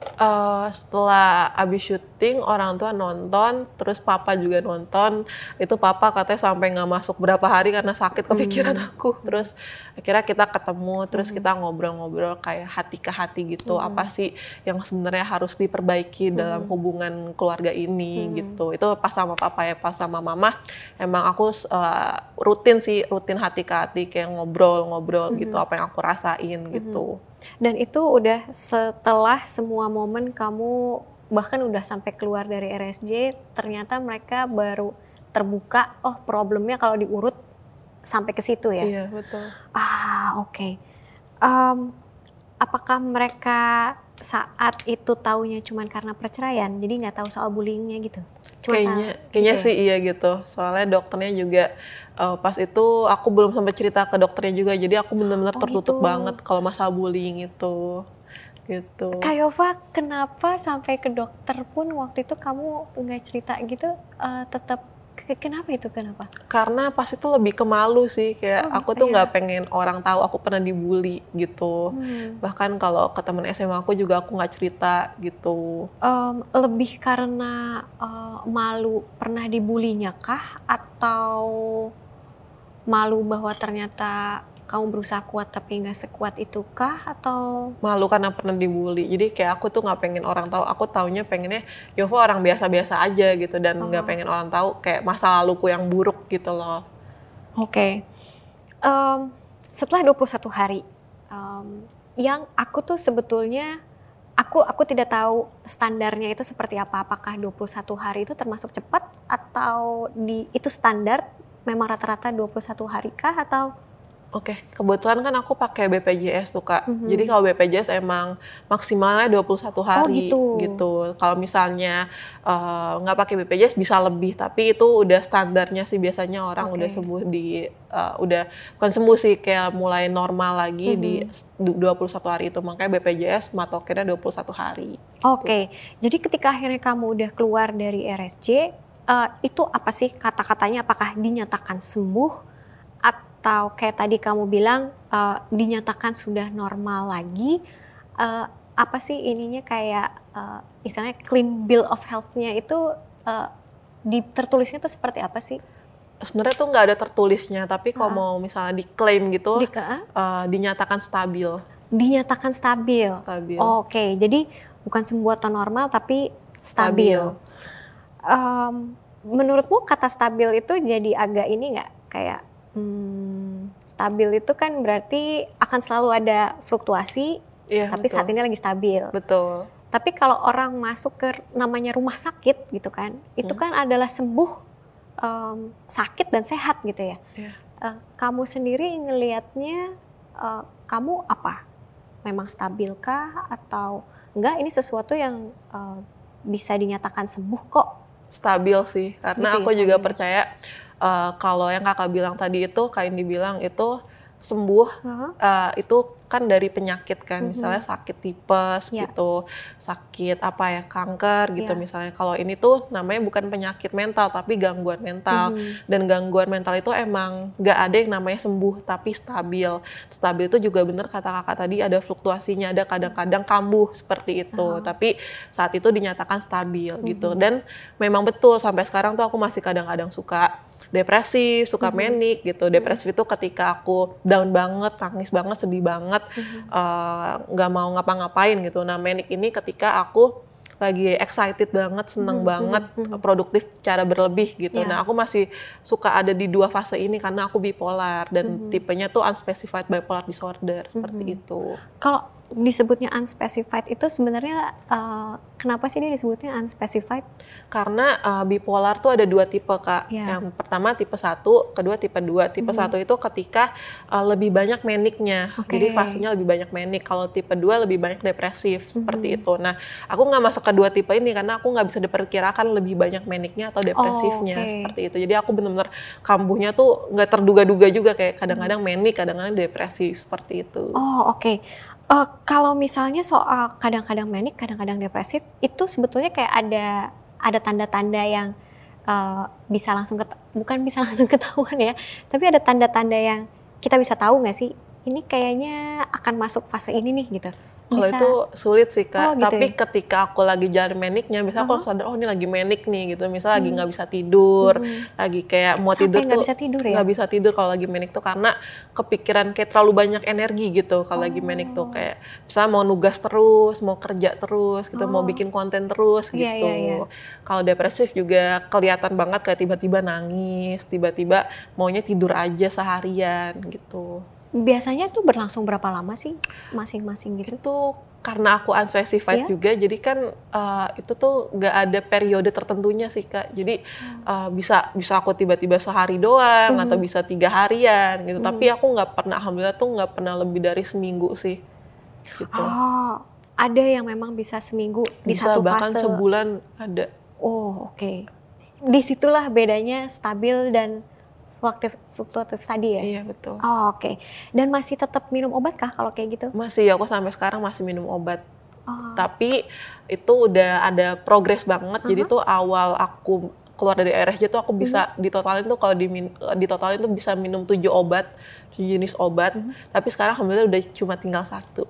Eh, setelah abis syuting orang tua nonton terus papa juga nonton. Itu papa katanya sampai nggak masuk berapa hari karena sakit kepikiran aku. Terus akhirnya kita ketemu terus kita ngobrol-ngobrol kayak hati ke hati gitu. Hmm. apa sih yang sebenarnya harus diperbaiki dalam hubungan keluarga ini Hmm. gitu. Itu pas sama papa ya pas sama mama. Emang aku eh, rutin sih rutin hati ke hati kayak ngobrol-ngobrol gitu apa yang aku rasain gitu Dan itu udah setelah semua momen kamu bahkan udah sampai keluar dari RSJ, ternyata mereka baru terbuka, oh problemnya kalau diurut sampai ke situ ya. iya betul Ah oke. Em, apakah mereka saat itu taunya cuman karena perceraian, jadi nggak tahu soal bullyingnya gitu? Cuma kayaknya tahu- kayaknya gitu ya? sih iya gitu soalnya dokternya juga eh, pas itu aku belum sampai cerita ke dokternya juga jadi aku benar-benar Oh, tertutup gitu. banget kalau masalah bullying itu gitu Kak Yova, kenapa sampai ke dokter pun waktu itu kamu nggak cerita gitu? eh, tetap kenapa itu? Kenapa? karena pas itu lebih ke malu sih kayak Oh, aku tuh iya. nggak pengen orang tahu aku pernah dibully gitu Hmm. bahkan kalau ke temen SMA aku juga aku nggak cerita gitu Em, lebih karena eh, malu pernah dibulinya kah atau malu bahwa ternyata kamu berusaha kuat tapi nggak sekuat itu kah atau malu karena pernah dibully. Jadi kayak aku tuh nggak pengen orang tahu. Aku taunya pengennya Yova orang biasa-biasa aja gitu. Dan nggak Oh. pengen orang tahu kayak masa laluku yang buruk gitu loh. Oke. Em, setelah 21 hari, em, yang aku tuh sebetulnya aku aku tidak tahu standarnya itu seperti apa. Apakah 21 hari itu termasuk cepat? Atau di itu standar? Memang rata-rata 21 hari kah? Atau Oke, kebetulan kan aku pakai BPJS tuh kak. Mhm. Jadi kalau BPJS emang maksimalnya 21 hari gitu. Kalau misalnya eh, nggak pakai BPJS bisa lebih, tapi itu udah standarnya sih biasanya orang Oke. udah sembuh di eh, udah bukan sembuh sih kayak mulai normal lagi di Mhm. 21 hari itu. Makanya BPJS matokinnya 21 hari. Oke, jadi ketika akhirnya kamu udah keluar dari RSJ, eh, itu apa sih kata-katanya? Apakah dinyatakan sembuh atau kayak tadi kamu bilang eh, dinyatakan sudah normal lagi? Eh, apa sih ininya kayak eh, misalnya clean bill of health-nya itu eh, di tertulisnya tuh seperti apa sih? Sebenarnya tuh nggak ada tertulisnya, tapi kalau Ah. mau misalnya diklaim gitu, Di- eh, dinyatakan stabil. dinyatakan stabil. Stabil. Oke, jadi bukan sembuh atau normal tapi stabil. Stabil. Em, menurutmu kata stabil itu jadi agak ini nggak kayak hmm, stabil itu kan berarti akan selalu ada fluktuasi, Iya, tapi betul. saat ini lagi stabil. Betul. Tapi kalau orang masuk ke namanya rumah sakit gitu kan, itu Hmm. kan adalah sembuh em, sakit dan sehat gitu ya. Iya. Eh, kamu sendiri ngelihatnya eh, kamu apa? Memang stabil kah atau enggak? Ini sesuatu yang eh, bisa dinyatakan sembuh kok. stabil sih karena ya, aku juga stabil. percaya uh, kalau yang kakak bilang tadi itu yang dibilang itu sembuh Hah? uh, itu kan dari penyakit kan, misalnya sakit tipes Ya. gitu, sakit apa ya kanker gitu Ya. misalnya. Kalau ini tuh namanya bukan penyakit mental tapi gangguan mental. Mhm. Dan gangguan mental itu emang nggak ada yang namanya sembuh tapi stabil. Stabil itu juga bener kata kakak tadi ada fluktuasinya, ada kadang-kadang kambuh seperti itu. Oh. Tapi saat itu dinyatakan stabil gitu. Mhm. Dan memang betul sampai sekarang tuh aku masih kadang-kadang suka depresif, suka Mhm. menik gitu. Depresif itu ketika aku down banget, nangis banget, sedih banget, Mhm. eh, nggak mau ngapa-ngapain gitu. Nah menik ini ketika aku lagi excited banget, seneng Mhm, banget, mhm, mhm. produktif cara berlebih gitu. Iya. Nah aku masih suka ada di dua fase ini karena aku bipolar dan Mhm. tipenya tuh unspecified bipolar disorder seperti Mhm. itu. Kalau disebutnya unspecified itu sebenarnya eh, kenapa sih dia disebutnya unspecified? Karena uh, bipolar tuh ada dua tipe kak. Ya. Yang pertama tipe 1, kedua tipe 2. Tipe Mhm. 1 itu ketika uh, lebih banyak meniknya. Oke. Jadi fasenya lebih banyak menik. Kalau tipe 2 lebih banyak depresif seperti Mhm. itu. Nah, aku nggak masuk ke dua tipe ini karena aku nggak bisa diperkirakan lebih banyak meniknya atau depresifnya oke. seperti itu. Jadi aku benar-benar kambuhnya tuh nggak terduga-duga juga kayak kadang-kadang menik, kadang-kadang depresif seperti itu. Oh oke. Eh, kalau misalnya soal kadang-kadang menik, kadang-kadang depresif, itu sebetulnya kayak ada ada tanda-tanda yang eh, bisa langsung bukan bisa langsung ketahuan ya, tapi ada tanda-tanda yang kita bisa tahu nggak sih? Ini kayaknya akan masuk fase ini nih gitu. Kalau itu sulit sih kak, Oh, gitu tapi ya? ketika aku lagi jalan meniknya, misalnya aku Aha. sadar oh ini lagi menik nih gitu, lagi Hmm. nggak bisa tidur, Mhm. lagi kayak mau Sampai tidur nggak tuh bisa tidur ya? nggak bisa tidur kalau lagi menik tuh karena kepikiran kayak terlalu banyak energi gitu kalau lagi menik tuh Oh. kayak misalnya mau nugas terus, mau kerja terus, gitu, mau Oh. bikin konten terus gitu. Iya, iya, iya. Kalau depresif juga kelihatan banget kayak tiba-tiba nangis, tiba-tiba maunya tidur aja seharian gitu. Biasanya tuh berlangsung berapa lama sih masing-masing gitu? itu karena aku unspecified Iya. juga jadi kan uh, itu tuh nggak ada periode tertentunya sih kak jadi uh, bisa bisa aku tiba-tiba sehari doang Mhm. atau bisa tiga harian gitu Mhm. tapi aku nggak pernah alhamdulillah tuh nggak pernah lebih dari seminggu sih gitu Oh, ada yang memang bisa seminggu di bisa satu bahkan fase. sebulan ada Oh, oke. Di situlah bedanya stabil dan fluktuatif, fluktuatif tadi ya? iya betul Oh, oke. Dan masih tetap minum obat kah kalau kayak gitu? masih aku sampai sekarang masih minum obat Oh, tapi itu udah ada progres banget jadi tuh awal aku keluar dari RSJ tuh aku bisa ditotalin tuh kalau dimin- ditotalin tuh bisa minum tujuh obat tujuh jenis obat tapi sekarang alhamdulillah udah cuma tinggal satu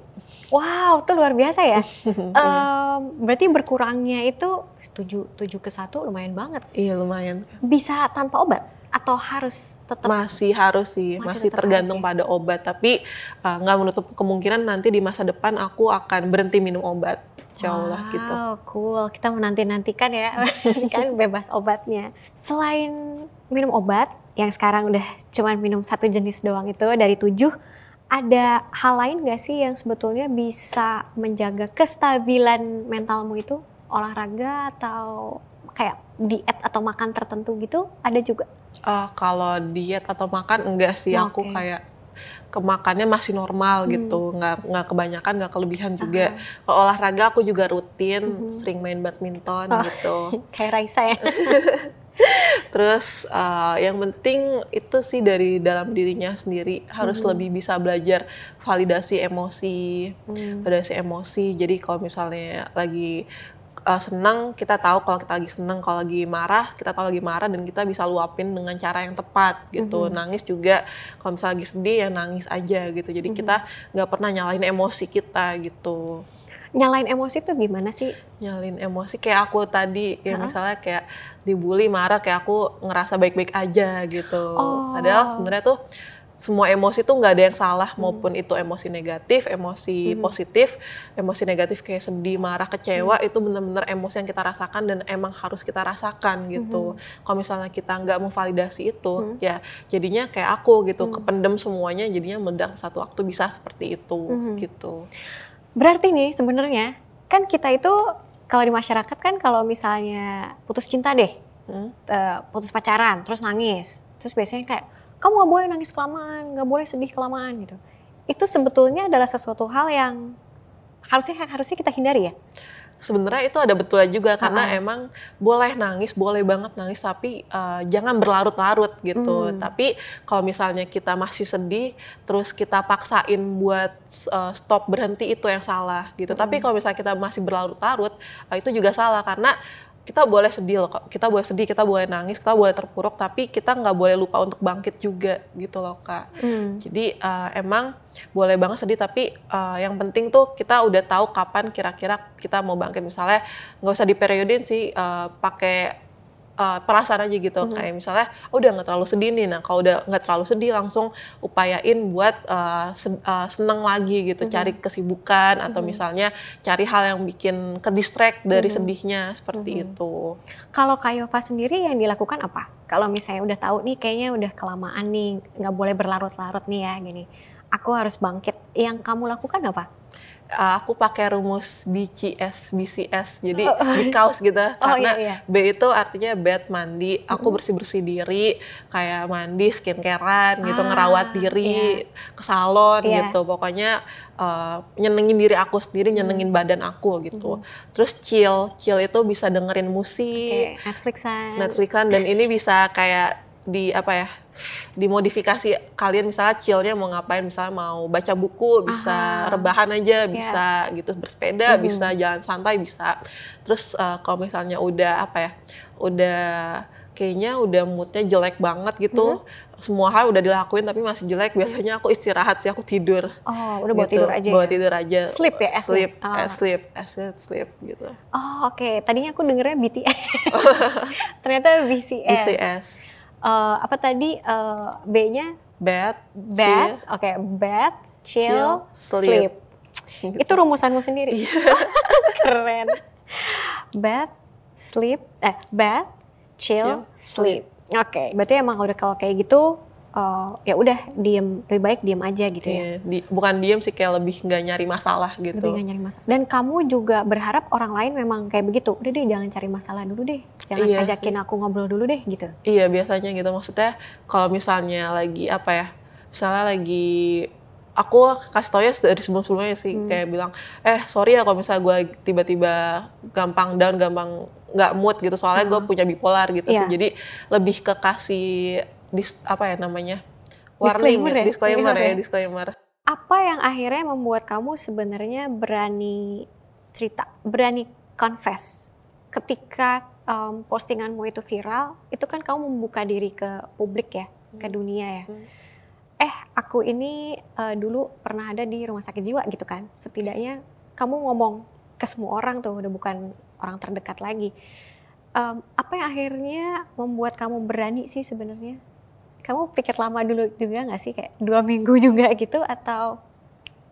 Wow, itu luar biasa ya. Em, berarti berkurangnya itu 7, 7 ke 1 lumayan banget. iya lumayan Bisa tanpa obat? Atau harus tetap? masih harus sih Masih masih, tergantung pada obat tapi uh, nggak menutup kemungkinan nanti di masa depan aku akan berhenti minum obat Insya Allah gitu Wow, cool. Kita menanti-nantikan ya, kan bebas obatnya. Selain minum obat, yang sekarang udah cuman minum satu jenis doang itu dari tujuh, ada hal lain gak sih yang sebetulnya bisa menjaga kestabilan mentalmu itu? Olahraga atau kayak diet atau makan tertentu gitu? Ada juga? Ah, kalau diet atau makan enggak sih aku Oke. kayak kemakannya masih normal Hmm. gitu nggak nggak kebanyakan nggak kelebihan juga kalau olahraga aku juga rutin Mhm. sering main badminton Oh. gitu Kayak Raisa ya? terus eh, yang penting itu sih dari dalam dirinya sendiri harus Mhm. lebih bisa belajar validasi emosi Hmm. validasi emosi jadi kalau misalnya lagi uh, senang kita tahu kalau kita lagi senang kalau lagi marah kita tahu lagi marah dan kita bisa luapin dengan cara yang tepat gitu Mhm. nangis juga kalau misalnya lagi sedih ya nangis aja gitu jadi Mhm. kita nggak pernah nyalain emosi kita gitu Nyalain emosi tuh gimana sih? nyalin emosi kayak aku tadi ya Ha-ha. misalnya kayak dibully marah kayak aku ngerasa baik-baik aja gitu Oh. padahal sebenarnya tuh semua emosi tuh nggak ada yang salah Hmm. maupun itu emosi negatif emosi Mhm. positif emosi negatif kayak sedih marah kecewa Hmm. itu benar-benar emosi yang kita rasakan dan emang harus kita rasakan gitu kalau misalnya kita nggak memvalidasi itu Hmm. ya jadinya kayak aku gitu Hmm. kependem semuanya jadinya meledak satu waktu bisa seperti itu Mhm. gitu Berarti nih sebenarnya kan kita itu kalau di masyarakat kan kalau misalnya putus cinta deh, Hmm. eh, putus pacaran, terus nangis, terus biasanya kayak kamu nggak boleh nangis kelamaan, nggak boleh sedih kelamaan gitu. Itu sebetulnya adalah sesuatu hal yang harusnya harusnya kita hindari ya sebenarnya itu ada betulnya juga karena Uh-uh. emang boleh nangis, boleh banget nangis tapi uh, jangan berlarut-larut gitu. Hmm. Tapi kalau misalnya kita masih sedih terus kita paksain buat uh, stop berhenti itu yang salah gitu. Tapi Hmm. kalau misalnya kita masih berlarut-larut uh, itu juga salah karena kita boleh sedih loh, Kak. kita boleh sedih, kita boleh nangis, kita boleh terpuruk, tapi kita nggak boleh lupa untuk bangkit juga gitu loh kak. Hmm. Jadi uh, emang boleh banget sedih tapi uh, yang penting tuh kita udah tahu kapan kira-kira kita mau bangkit misalnya nggak usah diperiodin sih uh, pakai uh, perasaan aja gitu Mhm. kayak misalnya oh, udah nggak terlalu sedih nih nah kalau udah nggak terlalu sedih langsung upayain buat uh, se- uh, seneng lagi gitu Mhm. cari kesibukan atau Mhm. misalnya cari hal yang bikin ke distract dari Mhm. sedihnya seperti Mhm. itu Kalau Kak Yova sendiri yang dilakukan apa? Kalau misalnya udah tahu nih kayaknya udah kelamaan nih, nggak boleh berlarut-larut nih ya gini. Aku harus bangkit. Yang kamu lakukan apa? Uh, aku pakai rumus BCS BCS jadi Oh, oh. because gitu Oh karena iya iya. B itu artinya bed mandi. Aku bersih-bersih diri, kayak mandi, skincarean gitu, Ah, ngerawat diri, ke salon Iya. gitu. Pokoknya uh, nyenengin diri aku sendiri, nyenengin badan aku gitu. Terus chill, chill itu bisa dengerin musik, Oke, Netflixan. Netflixan dan ini bisa kayak di apa ya dimodifikasi kalian misalnya chillnya mau ngapain misalnya mau baca buku bisa Aha. rebahan aja Iya. bisa gitu bersepeda Mhm. bisa jalan santai bisa terus eh, kalau misalnya udah apa ya udah kayaknya udah moodnya jelek banget gitu Mhm. semua hal udah dilakuin tapi masih jelek biasanya aku istirahat sih aku tidur Oh, udah bawa gitu. tidur aja bawa ya? tidur aja Sleep ya, S-nya? sleep Oh. sleep acid sleep gitu Oh, oke. Tadinya aku dengernya BTS. Ternyata BCS. BCS Eh, apa tadi eh, B-nya bed bed, oke, bed, chill, Chill, sleep. chill. Itu rumusanmu sendiri. Iya. Keren. Bed, sleep, eh bed, chill, Chill, sleep. Oke, berarti emang udah kalau kayak gitu eh, ya udah diem lebih baik diem aja gitu ya. Iya, di- bukan diem sih kayak lebih nggak nyari masalah gitu. Lebih gak nyari masalah. Dan kamu juga berharap orang lain memang kayak begitu. Udah deh jangan cari masalah dulu deh. Jangan Iya ajakin aku ngobrol dulu deh gitu. Iya biasanya gitu maksudnya kalau misalnya lagi apa ya, misalnya lagi aku kasih tau ya dari sebelum-sebelumnya sih Hmm. kayak bilang eh sorry ya kalau misalnya gue tiba-tiba gampang down, gampang nggak mood gitu soalnya gue Hmm. punya bipolar gitu sih. Iya. Jadi lebih ke kasih dis, apa ya namanya warning Disclaimer ya? disclaimer ya ya? disclaimer. Apa yang akhirnya membuat kamu sebenarnya berani cerita, berani confess ketika em, postinganmu itu viral, itu kan kamu membuka diri ke publik ya, ke Hmm. dunia ya. Hmm. Eh, aku ini eh, dulu pernah ada di rumah sakit jiwa gitu kan. Setidaknya kamu ngomong ke semua orang tuh, udah bukan orang terdekat lagi. Em, apa yang akhirnya membuat kamu berani sih sebenarnya? Kamu pikir lama dulu juga nggak sih? Kayak dua minggu juga gitu? Atau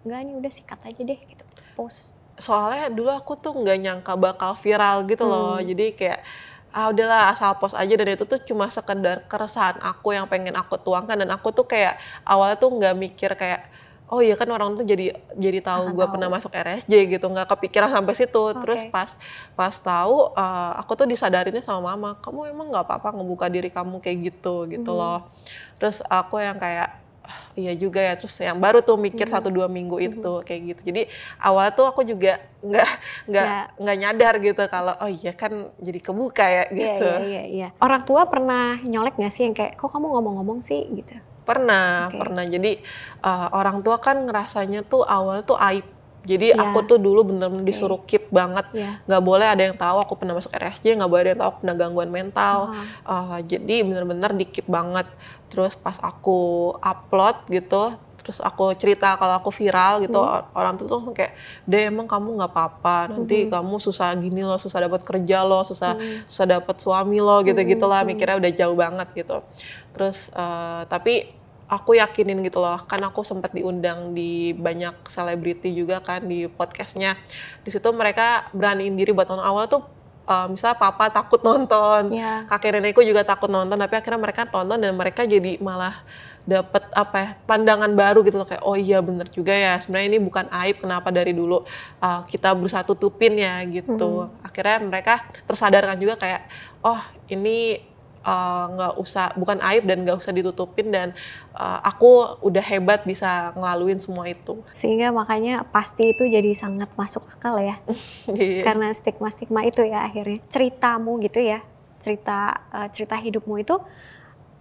enggak nih udah sikat aja deh gitu. Post soalnya dulu aku tuh nggak nyangka bakal viral gitu loh. Hmm. jadi kayak ah udahlah asal post aja. Dan itu tuh cuma sekedar keresahan aku yang pengen aku tuangkan. Dan aku tuh kayak awalnya tuh nggak mikir kayak oh iya kan orang tuh jadi jadi tahu gue pernah masuk RSJ gitu nggak kepikiran sampai situ terus Oke. pas pas tahu eh, aku tuh disadarinnya sama mama kamu emang nggak apa-apa ngebuka diri kamu kayak gitu gitu Mhm. loh terus aku yang kayak "Ah, iya juga ya terus yang baru tuh mikir Mhm. satu dua minggu Mhm. itu kayak gitu jadi awalnya tuh aku juga nggak nggak Ya. nggak nyadar gitu kalau oh iya kan jadi kebuka ya Iya, gitu iya, iya, iya. Orang tua pernah nyolek nggak sih yang kayak, kok kamu ngomong-ngomong sih gitu? Pernah Oke. pernah jadi uh, orang tua kan ngerasanya tuh awal tuh aib jadi Iya. aku tuh dulu bener-bener Oke. disuruh keep banget Iya. nggak boleh ada yang tahu aku pernah masuk RSJ nggak boleh ada yang tahu aku pernah gangguan mental Ah, Uh, jadi bener-bener di keep banget terus pas aku upload gitu terus aku cerita kalau aku viral gitu Hmm. or- orang tuh tuh langsung kayak deh emang kamu nggak apa-apa nanti Mhm. kamu susah gini loh susah dapat kerja loh susah Hmm. susah dapat suami loh gitu gitulah Hmm. mikirnya udah jauh banget gitu terus uh, tapi aku yakinin gitu loh. Kan aku sempat diundang di banyak selebriti juga kan di podcastnya. Di situ mereka beraniin diri buat nonton. Awal tuh uh, misalnya papa takut nonton Iya. kakek nenekku juga takut nonton tapi akhirnya mereka tonton dan mereka jadi malah dapet apa ya pandangan baru gitu loh. Kayak oh iya bener juga ya. Sebenarnya ini bukan aib. Kenapa dari dulu uh, kita berusaha tutupin ya? Gitu. Akhirnya mereka tersadarkan juga kayak oh ini nggak uh, usah bukan aib dan nggak usah ditutupin dan uh, aku udah hebat bisa ngelaluin semua itu. Sehingga makanya pasti itu jadi sangat masuk akal ya. Yeah. karena stigma stigma itu ya akhirnya. Ceritamu gitu ya cerita uh, cerita hidupmu itu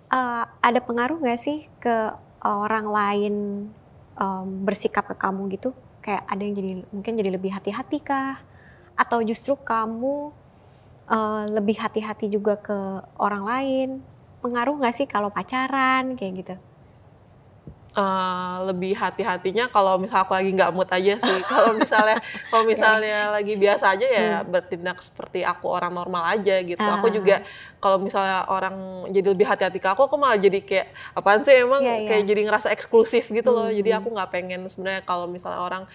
uh, ada pengaruh nggak sih ke orang lain um, bersikap ke kamu gitu? Kayak ada yang jadi mungkin jadi lebih hati-hati kah? Atau justru kamu uh, lebih hati-hati juga ke orang lain pengaruh nggak sih kalau pacaran kayak gitu Uh, lebih hati-hatinya kalau misal aku lagi nggak mood aja sih. kalau misalnya kalau misalnya lagi biasa aja ya hmm. bertindak seperti aku orang normal aja gitu. Uh. Aku juga kalau misalnya orang jadi lebih hati-hati ke aku, aku malah jadi kayak apaan sih emang yeah, yeah. kayak jadi ngerasa eksklusif gitu loh. Hmm. Jadi aku nggak pengen sebenarnya kalau misalnya orang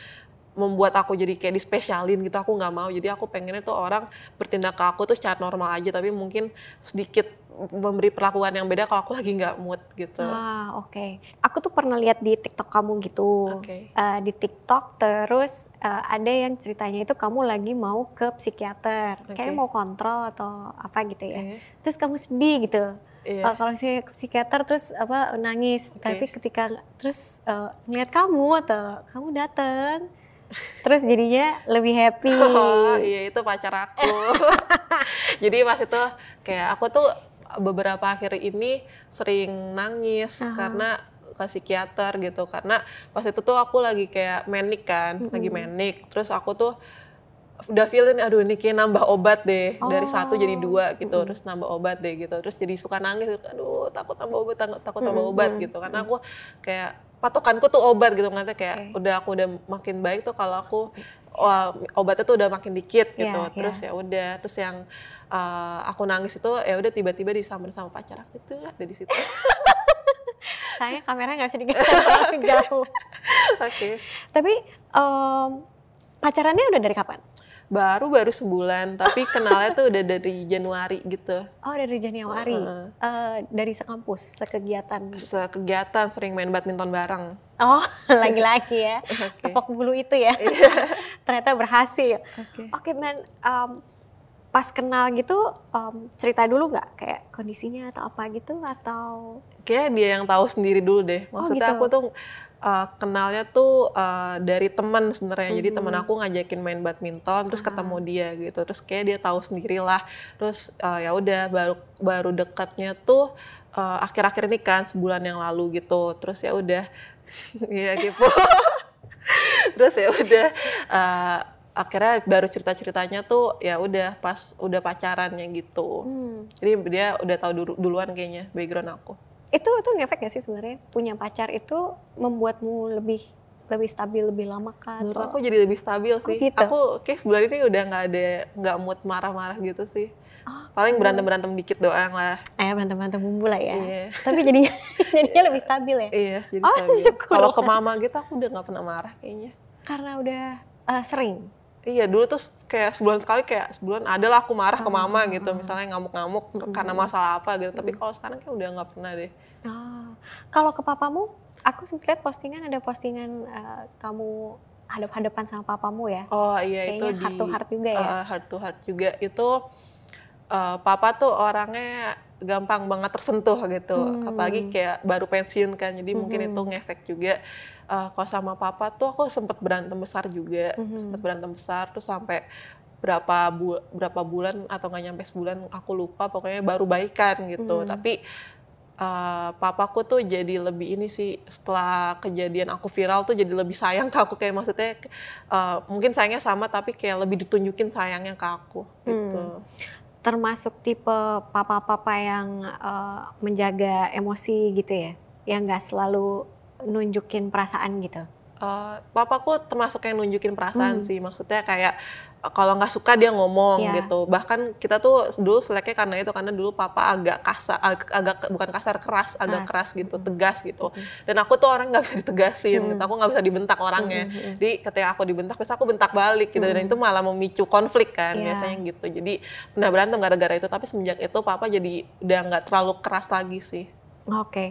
membuat aku jadi kayak dispesialin gitu aku nggak mau jadi aku pengennya tuh orang bertindak ke aku tuh secara normal aja tapi mungkin sedikit memberi perlakuan yang beda kalau aku lagi nggak mood gitu. Ah oke. Okay. Aku tuh pernah lihat di TikTok kamu gitu. Okay. Uh, eh, di TikTok terus uh, ada yang ceritanya itu kamu lagi mau ke psikiater, okay. kayak mau kontrol atau apa gitu ya. Okay. Terus kamu sedih gitu. Yeah. Iya. Uh, kalau saya ke psikiater terus apa nangis, okay. tapi ketika terus uh, ngeliat kamu atau kamu dateng terus jadinya lebih happy. Oh iya itu pacar aku. Jadi pas itu kayak aku tuh beberapa akhir ini sering nangis uh -huh. karena ke psikiater gitu karena pas itu tuh aku lagi kayak menik kan, mm -hmm. lagi menik. Terus aku tuh udah feeling aduh ini kayak nambah obat deh oh. dari satu jadi dua gitu mm. terus nambah obat deh gitu terus jadi suka nangis aduh takut tambah obat takut, takut tambah obat gitu karena aku kayak patokanku tuh obat gitu nggak kayak okay. udah aku udah makin baik tuh kalau aku wah, obatnya tuh udah makin dikit gitu yeah, terus yeah. ya udah terus yang uh, aku nangis itu ya udah tiba-tiba disamber sama pacar aku itu ada di situ saya kamera nggak digeser jauh oke okay. tapi um, pacarannya udah dari kapan baru baru sebulan. Tapi kenalnya tuh udah dari Januari gitu. Oh dari Januari? Uh, uh, dari sekampus sekegiatan gitu. sekegiatan sering main badminton bareng. Oh lagi-lagi ya? Okay. tepok bulu itu ya? Iya. ternyata berhasil. Oke. Okay. okay, man um, pas kenal gitu um, cerita dulu nggak? Kayak kondisinya atau apa gitu? Atau kayak dia yang tahu sendiri dulu deh. Oh, maksudnya oh, gitu. aku tuh uh, kenalnya tuh uh, dari teman sebenarnya. Mm -hmm. Jadi teman aku ngajakin main badminton, terus ketemu dia gitu. Terus kayak dia tahu sendiri lah. Terus uh, ya udah baru baru dekatnya tuh akhir-akhir uh, ini kan sebulan yang lalu gitu. Terus ya udah ya gitu. terus ya udah uh, akhirnya baru cerita-ceritanya tuh ya udah pas udah pacarannya gitu. Hmm. Jadi dia udah tahu duluan kayaknya background aku itu itu ngefek gak sih sebenarnya punya pacar itu membuatmu lebih lebih stabil lebih lama kan? Menurut aku jadi lebih stabil sih. Oh, gitu? Aku kayak sebulan ini udah nggak ada nggak mood marah-marah gitu sih. Oh, Paling berantem berantem dikit doang lah. Eh berantem berantem bumbu lah ya. Iya. Tapi jadinya jadinya lebih stabil ya. Iya. Jadi oh, Kalau ke mama gitu aku udah nggak pernah marah kayaknya. Karena udah uh, sering. Iya dulu tuh kayak sebulan sekali kayak sebulan adalah aku marah ke mama hmm. gitu misalnya ngamuk-ngamuk karena masalah apa gitu tapi hmm. kalau sekarang kayak udah nggak pernah deh. Oh. Kalau ke papamu, aku sempat lihat postingan ada postingan uh, kamu hadap-hadapan sama papamu ya. Oh iya Kayaknya itu heart to heart juga ya. Uh, heart to heart juga itu uh, papa tuh orangnya gampang banget tersentuh gitu. Hmm. Apalagi kayak baru pensiun kan jadi hmm. mungkin itu ngefek juga uh, kalau sama papa tuh aku sempat berantem besar juga, mm-hmm. sempat berantem besar terus sampai berapa bu berapa bulan atau nggak nyampe sebulan aku lupa pokoknya baru baikan gitu. Mm-hmm. Tapi uh, papaku tuh jadi lebih ini sih setelah kejadian aku viral tuh jadi lebih sayang ke aku kayak maksudnya uh, mungkin sayangnya sama tapi kayak lebih ditunjukin sayangnya ke aku gitu. Hmm. Termasuk tipe papa-papa yang uh, menjaga emosi gitu ya, yang nggak selalu nunjukin perasaan gitu? Uh, papaku termasuk yang nunjukin perasaan hmm. sih, maksudnya kayak kalau nggak suka dia ngomong yeah. gitu. Bahkan kita tuh dulu seleknya karena itu karena dulu papa agak kasar, agak, agak bukan kasar keras, agak keras gitu, hmm. tegas gitu. Hmm. Dan aku tuh orang nggak bisa ditegasin, hmm. gitu. aku nggak bisa dibentak orangnya. Hmm. Jadi ketika aku dibentak, biasa aku bentak balik gitu. Hmm. Dan itu malah memicu konflik kan yeah. biasanya gitu. Jadi pernah berantem gara-gara itu. Tapi semenjak itu papa jadi udah nggak terlalu keras lagi sih. Oke. Okay.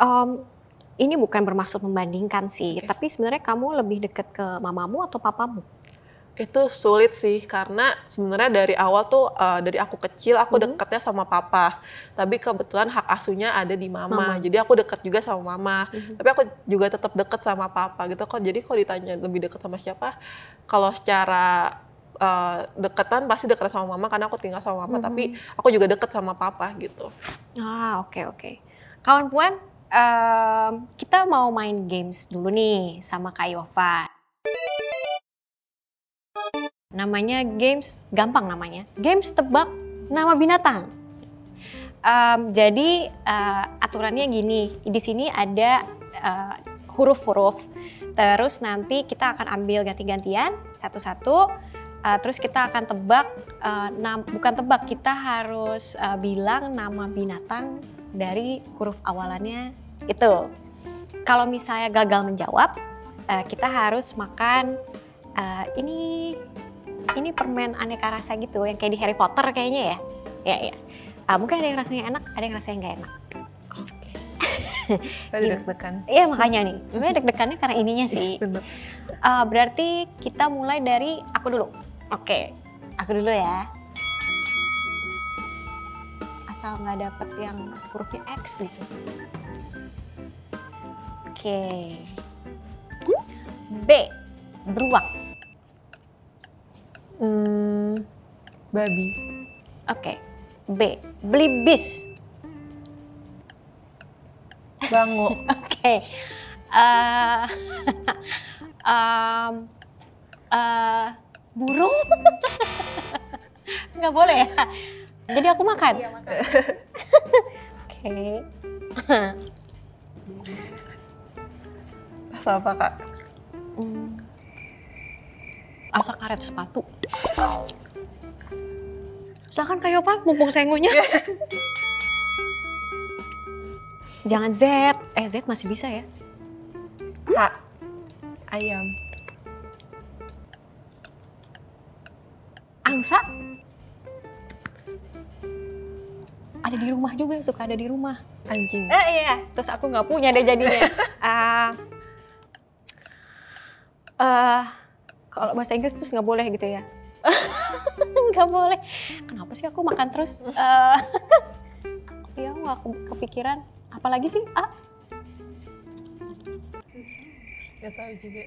Um, ini bukan bermaksud membandingkan sih, okay. tapi sebenarnya kamu lebih dekat ke mamamu atau papamu? Itu sulit sih karena sebenarnya dari awal tuh uh, dari aku kecil aku hmm. deketnya sama papa. Tapi kebetulan hak asuhnya ada di mama. mama. Jadi aku deket juga sama mama. Hmm. Tapi aku juga tetap deket sama papa gitu kok. Jadi kalau ditanya lebih deket sama siapa? Kalau secara uh, deketan pasti deket sama mama karena aku tinggal sama mama. Hmm. Tapi aku juga deket sama papa gitu. Ah oke okay, oke. Okay. Kawan puan, um, kita mau main games dulu nih sama Kak Yova. Namanya games, gampang namanya. Games tebak nama binatang. Um, jadi uh, aturannya gini, di sini ada uh, huruf-huruf. Terus nanti kita akan ambil ganti-gantian satu-satu. Uh, terus kita akan tebak, uh, nam, bukan tebak, kita harus uh, bilang nama binatang dari huruf awalannya itu. Kalau misalnya gagal menjawab, kita harus makan uh, ini ini permen aneka rasa gitu yang kayak di Harry Potter kayaknya ya. Ya ya. Uh, mungkin ada yang rasanya enak, ada yang rasanya nggak enak. Oke. Okay. deg-degan. Iya makanya nih. Sebenarnya deg-degannya karena ininya sih. Uh, berarti kita mulai dari aku dulu. Oke. Okay. Aku dulu ya. Asal nggak dapet yang hurufnya X gitu. Oke. Okay. B. Beruang. Hmm, babi. Oke. Okay. B. Beli bis. Bangu. Oke. okay. Uh, um, uh, burung? Nggak boleh ya? Jadi aku makan? Iya, makan. Oke. Okay. Rasa apa, Kak? Hmm asa karet sepatu. Silahkan Kak Yopa, mumpung saya ngunyah. Jangan Z, eh Z masih bisa ya. H, ayam. Angsa? Ada di rumah juga, suka ada di rumah. Anjing. Eh iya, terus aku nggak punya deh jadinya. uh, uh, kalau bahasa Inggris terus nggak boleh gitu ya? Nggak boleh. Kenapa sih aku makan terus? Uh, ya nggak kepikiran. Apalagi sih ah nggak tahu juga.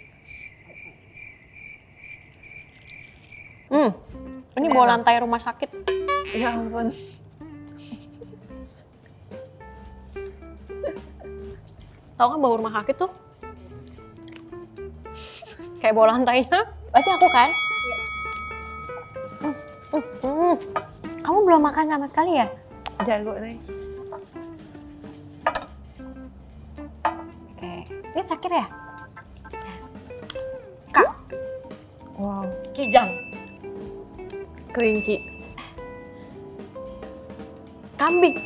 Hmm ini bawa lantai rumah sakit. Ya ampun. Tahu kan bawa rumah sakit tuh? Kayak bawa lantainya Berarti aku kan? Iya. Hmm, hmm, hmm. Kamu belum makan sama sekali ya? Jago nih. Oke, ini terakhir ya? Kak. Wow. Kijang. Kelinci. Kambing.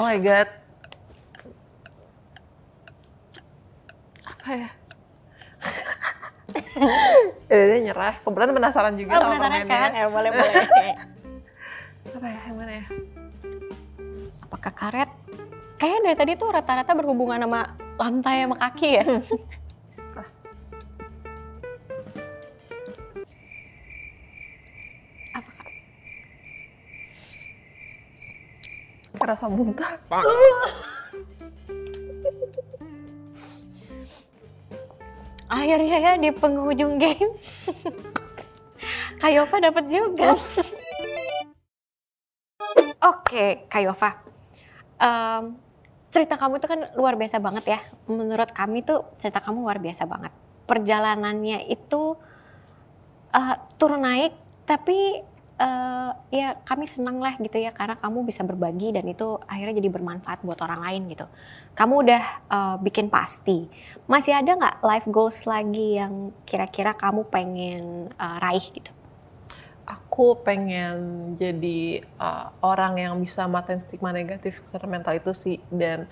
Oh my god. apa ya? ya nyerah. Kebetulan penasaran juga oh, sama penasaran kan? Ya boleh boleh. apa ya? Yang mana ya? Apakah karet? Kayaknya dari tadi tuh rata-rata berhubungan sama lantai sama kaki ya. Suka. Apa kak? Rasa muntah. Akhirnya ya di penghujung games Kayova dapat juga. Oke, Kayova. Um, cerita kamu itu kan luar biasa banget ya. Menurut kami tuh cerita kamu luar biasa banget. Perjalanannya itu uh, turun naik, tapi uh, ya kami senang lah gitu ya karena kamu bisa berbagi dan itu akhirnya jadi bermanfaat buat orang lain gitu. Kamu udah uh, bikin pasti. Masih ada nggak life goals lagi yang kira-kira kamu pengen uh, raih gitu? Aku pengen jadi uh, orang yang bisa matain stigma negatif kesehatan mental itu sih dan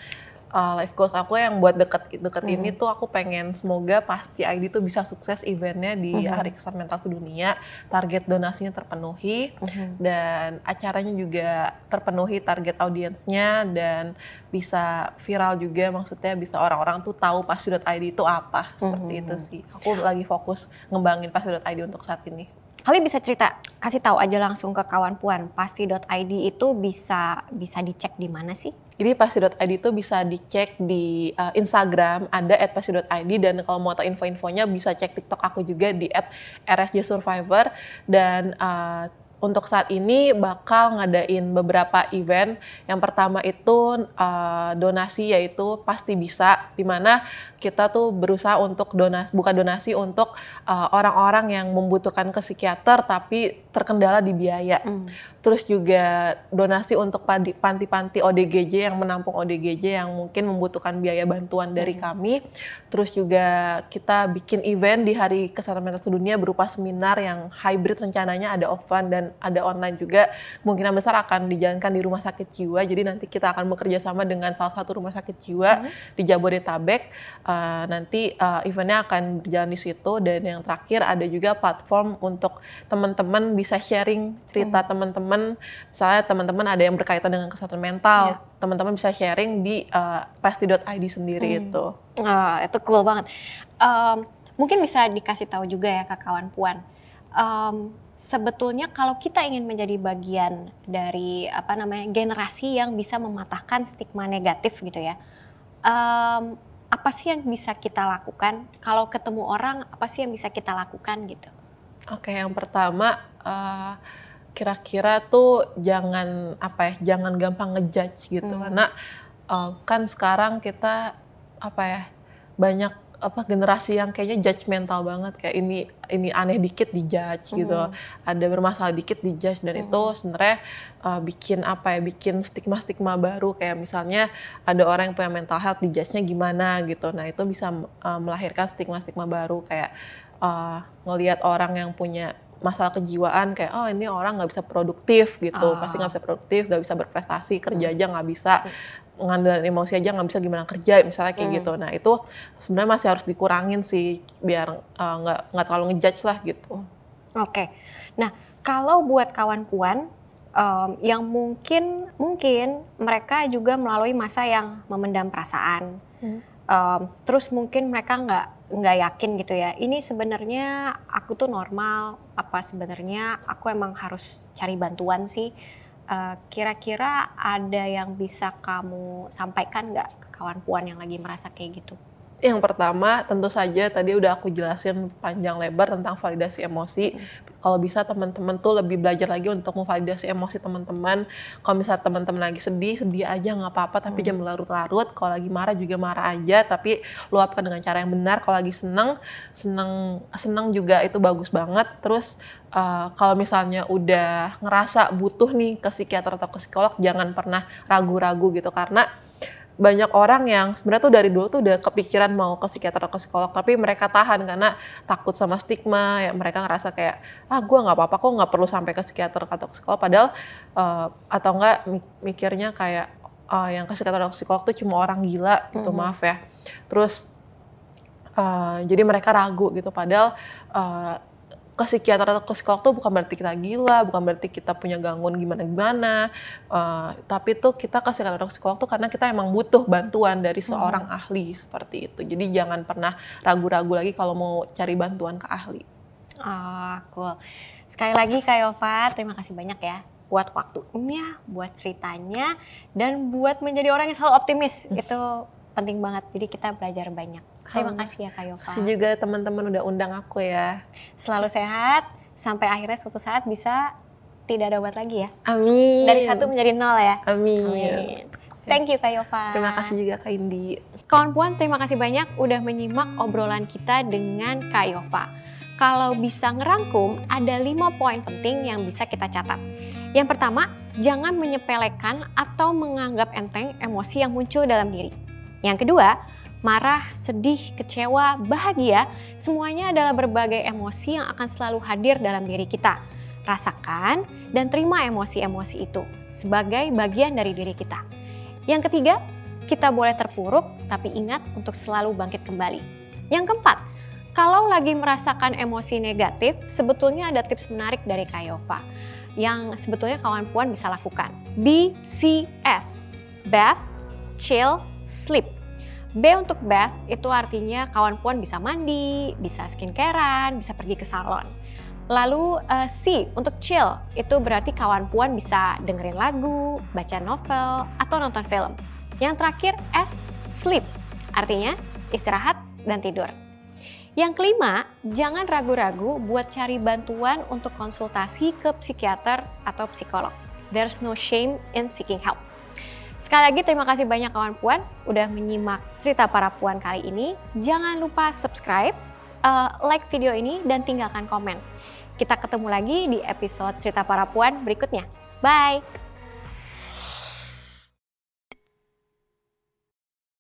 uh, life goals aku yang buat deket deket Hmm. ini tuh aku pengen semoga pasti ID tuh bisa sukses eventnya di Mhm. Hari Kesehatan Mental Sedunia, target donasinya terpenuhi dan acaranya juga terpenuhi target audiensnya dan bisa viral juga maksudnya bisa orang-orang tuh tahu pasti.id itu apa seperti Mhm. itu sih. Aku lagi fokus ngembangin pasti.id untuk saat ini. Kalian bisa cerita, kasih tahu aja langsung ke kawan puan, pasti.id itu bisa bisa dicek di mana sih? Jadi pasti.id itu bisa dicek di uh, Instagram ada @pasti.id dan kalau mau tahu info-infonya bisa cek TikTok aku juga di @rsjsurvivor dan uh, untuk saat ini bakal ngadain beberapa event. Yang pertama itu uh, donasi yaitu pasti bisa di mana kita tuh berusaha untuk donasi buka donasi untuk uh, orang-orang yang membutuhkan ke psikiater tapi terkendala di biaya. Terus juga donasi untuk panti-panti ODGJ yang menampung ODGJ yang mungkin membutuhkan biaya bantuan dari kami. Terus juga kita bikin event di Hari Kesehatan Mental Sedunia berupa seminar yang hybrid rencananya ada offline dan ada online juga. Kemungkinan besar akan dijalankan di rumah sakit jiwa. Jadi nanti kita akan bekerja sama dengan salah satu rumah sakit jiwa di Jabodetabek. Uh, nanti uh, eventnya akan berjalan di situ dan yang terakhir ada juga platform untuk teman-teman bisa sharing cerita teman-teman misalnya teman-teman ada yang berkaitan dengan kesehatan mental Iya. teman-teman bisa sharing di uh, pasti.id sendiri Hmm. itu Ah, itu cool banget. Em, mungkin bisa dikasih tahu juga ya ke kawan puan. Em, sebetulnya kalau kita ingin menjadi bagian dari apa namanya generasi yang bisa mematahkan stigma negatif gitu ya. em, apa sih yang bisa kita lakukan? Kalau ketemu orang, apa sih yang bisa kita lakukan gitu? oke yang pertama uh, kira-kira tuh jangan apa ya jangan gampang ngejudge gitu. Hmm. karena uh, kan sekarang kita apa ya banyak apa generasi yang kayaknya judgmental banget. Kayak ini ini aneh dikit dijudge gitu. Hmm. ada bermasalah dikit dijudge. Dan itu sebenarnya uh, bikin apa ya bikin stigma stigma baru. Kayak misalnya ada orang yang punya mental health dijudge-nya gimana gitu. Nah itu bisa uh, melahirkan stigma stigma baru. Kayak uh, ngelihat orang yang punya masalah kejiwaan kayak oh ini orang nggak bisa produktif gitu Ah. pasti nggak bisa produktif nggak bisa berprestasi kerja aja nggak bisa ngandalin emosi aja nggak bisa gimana kerja misalnya kayak Hmm. gitu nah itu sebenarnya masih harus dikurangin sih biar uh, nggak nggak terlalu ngejudge lah gitu Oke. Nah, kalau buat kawan puan em, yang mungkin mungkin mereka juga melalui masa yang memendam perasaan, Hmm. em, terus mungkin mereka nggak nggak yakin gitu ya. Ini sebenarnya aku tuh normal, apa sebenarnya aku emang harus cari bantuan sih? Eh, Kira-kira ada yang bisa kamu sampaikan nggak ke kawan puan yang lagi merasa kayak gitu? Yang pertama tentu saja tadi udah aku jelasin panjang lebar tentang validasi emosi. Kalau bisa teman-teman tuh lebih belajar lagi untuk memvalidasi emosi teman-teman. Kalau misalnya teman-teman lagi sedih, sedih aja nggak apa-apa tapi jangan larut-larut. Kalau lagi marah juga marah aja tapi luapkan dengan cara yang benar. Kalau lagi seneng, seneng seneng juga itu bagus banget. Terus eh, kalau misalnya udah ngerasa butuh nih ke psikiater atau ke psikolog jangan pernah ragu-ragu gitu karena banyak orang yang sebenarnya tuh dari dulu tuh udah kepikiran mau ke psikiater atau ke psikolog tapi mereka tahan karena takut sama stigma ya mereka ngerasa kayak ah gue nggak apa-apa kok nggak perlu sampai ke psikiater atau ke psikolog. Padahal eh, atau enggak mi- mikirnya kayak ah, yang ke psikiater atau ke psikolog tuh cuma orang gila gitu maaf ya. Terus eh, jadi mereka ragu gitu. Padahal eh, ke psikiater atau ke psikolog tuh bukan berarti kita gila, bukan berarti kita punya gangguan gimana-gimana, eh, tapi tuh kita ke psikiater atau psikolog tuh karena kita emang butuh bantuan dari seorang ahli seperti itu. Jadi jangan pernah ragu-ragu lagi kalau mau cari bantuan ke ahli. Ah, cool. Sekali lagi Kak Yova, terima kasih banyak ya buat waktunya, buat ceritanya, dan buat menjadi orang yang selalu optimis. Itu penting banget. Jadi kita belajar banyak. Terima kasih ya Kak Yova. Kasih juga teman-teman udah undang aku ya. Selalu sehat, sampai akhirnya suatu saat bisa tidak ada obat lagi ya. Amin. Dari satu menjadi nol ya. Amin. Amin. Thank you Kak Yova. Terima kasih juga Kak Indi. Kawan Puan, terima kasih banyak udah menyimak obrolan kita dengan Kak Yova. Kalau bisa ngerangkum, ada lima poin penting yang bisa kita catat. Yang pertama, jangan menyepelekan atau menganggap enteng emosi yang muncul dalam diri. Yang kedua, marah, sedih, kecewa, bahagia, semuanya adalah berbagai emosi yang akan selalu hadir dalam diri kita. Rasakan dan terima emosi-emosi itu sebagai bagian dari diri kita. Yang ketiga, kita boleh terpuruk, tapi ingat untuk selalu bangkit kembali. Yang keempat, kalau lagi merasakan emosi negatif, sebetulnya ada tips menarik dari Kayova yang sebetulnya kawan puan bisa lakukan. BCS, Bath, Chill, Sleep. B untuk bath itu artinya kawan puan bisa mandi, bisa skincarean, bisa pergi ke salon. Lalu uh, C untuk chill, itu berarti kawan puan bisa dengerin lagu, baca novel, atau nonton film. Yang terakhir S, sleep, artinya istirahat dan tidur. Yang kelima, jangan ragu-ragu buat cari bantuan untuk konsultasi ke psikiater atau psikolog. There's no shame in seeking help. Sekali lagi terima kasih banyak kawan puan udah menyimak cerita para puan kali ini. Jangan lupa subscribe, uh, like video ini dan tinggalkan komen. Kita ketemu lagi di episode cerita para puan berikutnya. Bye.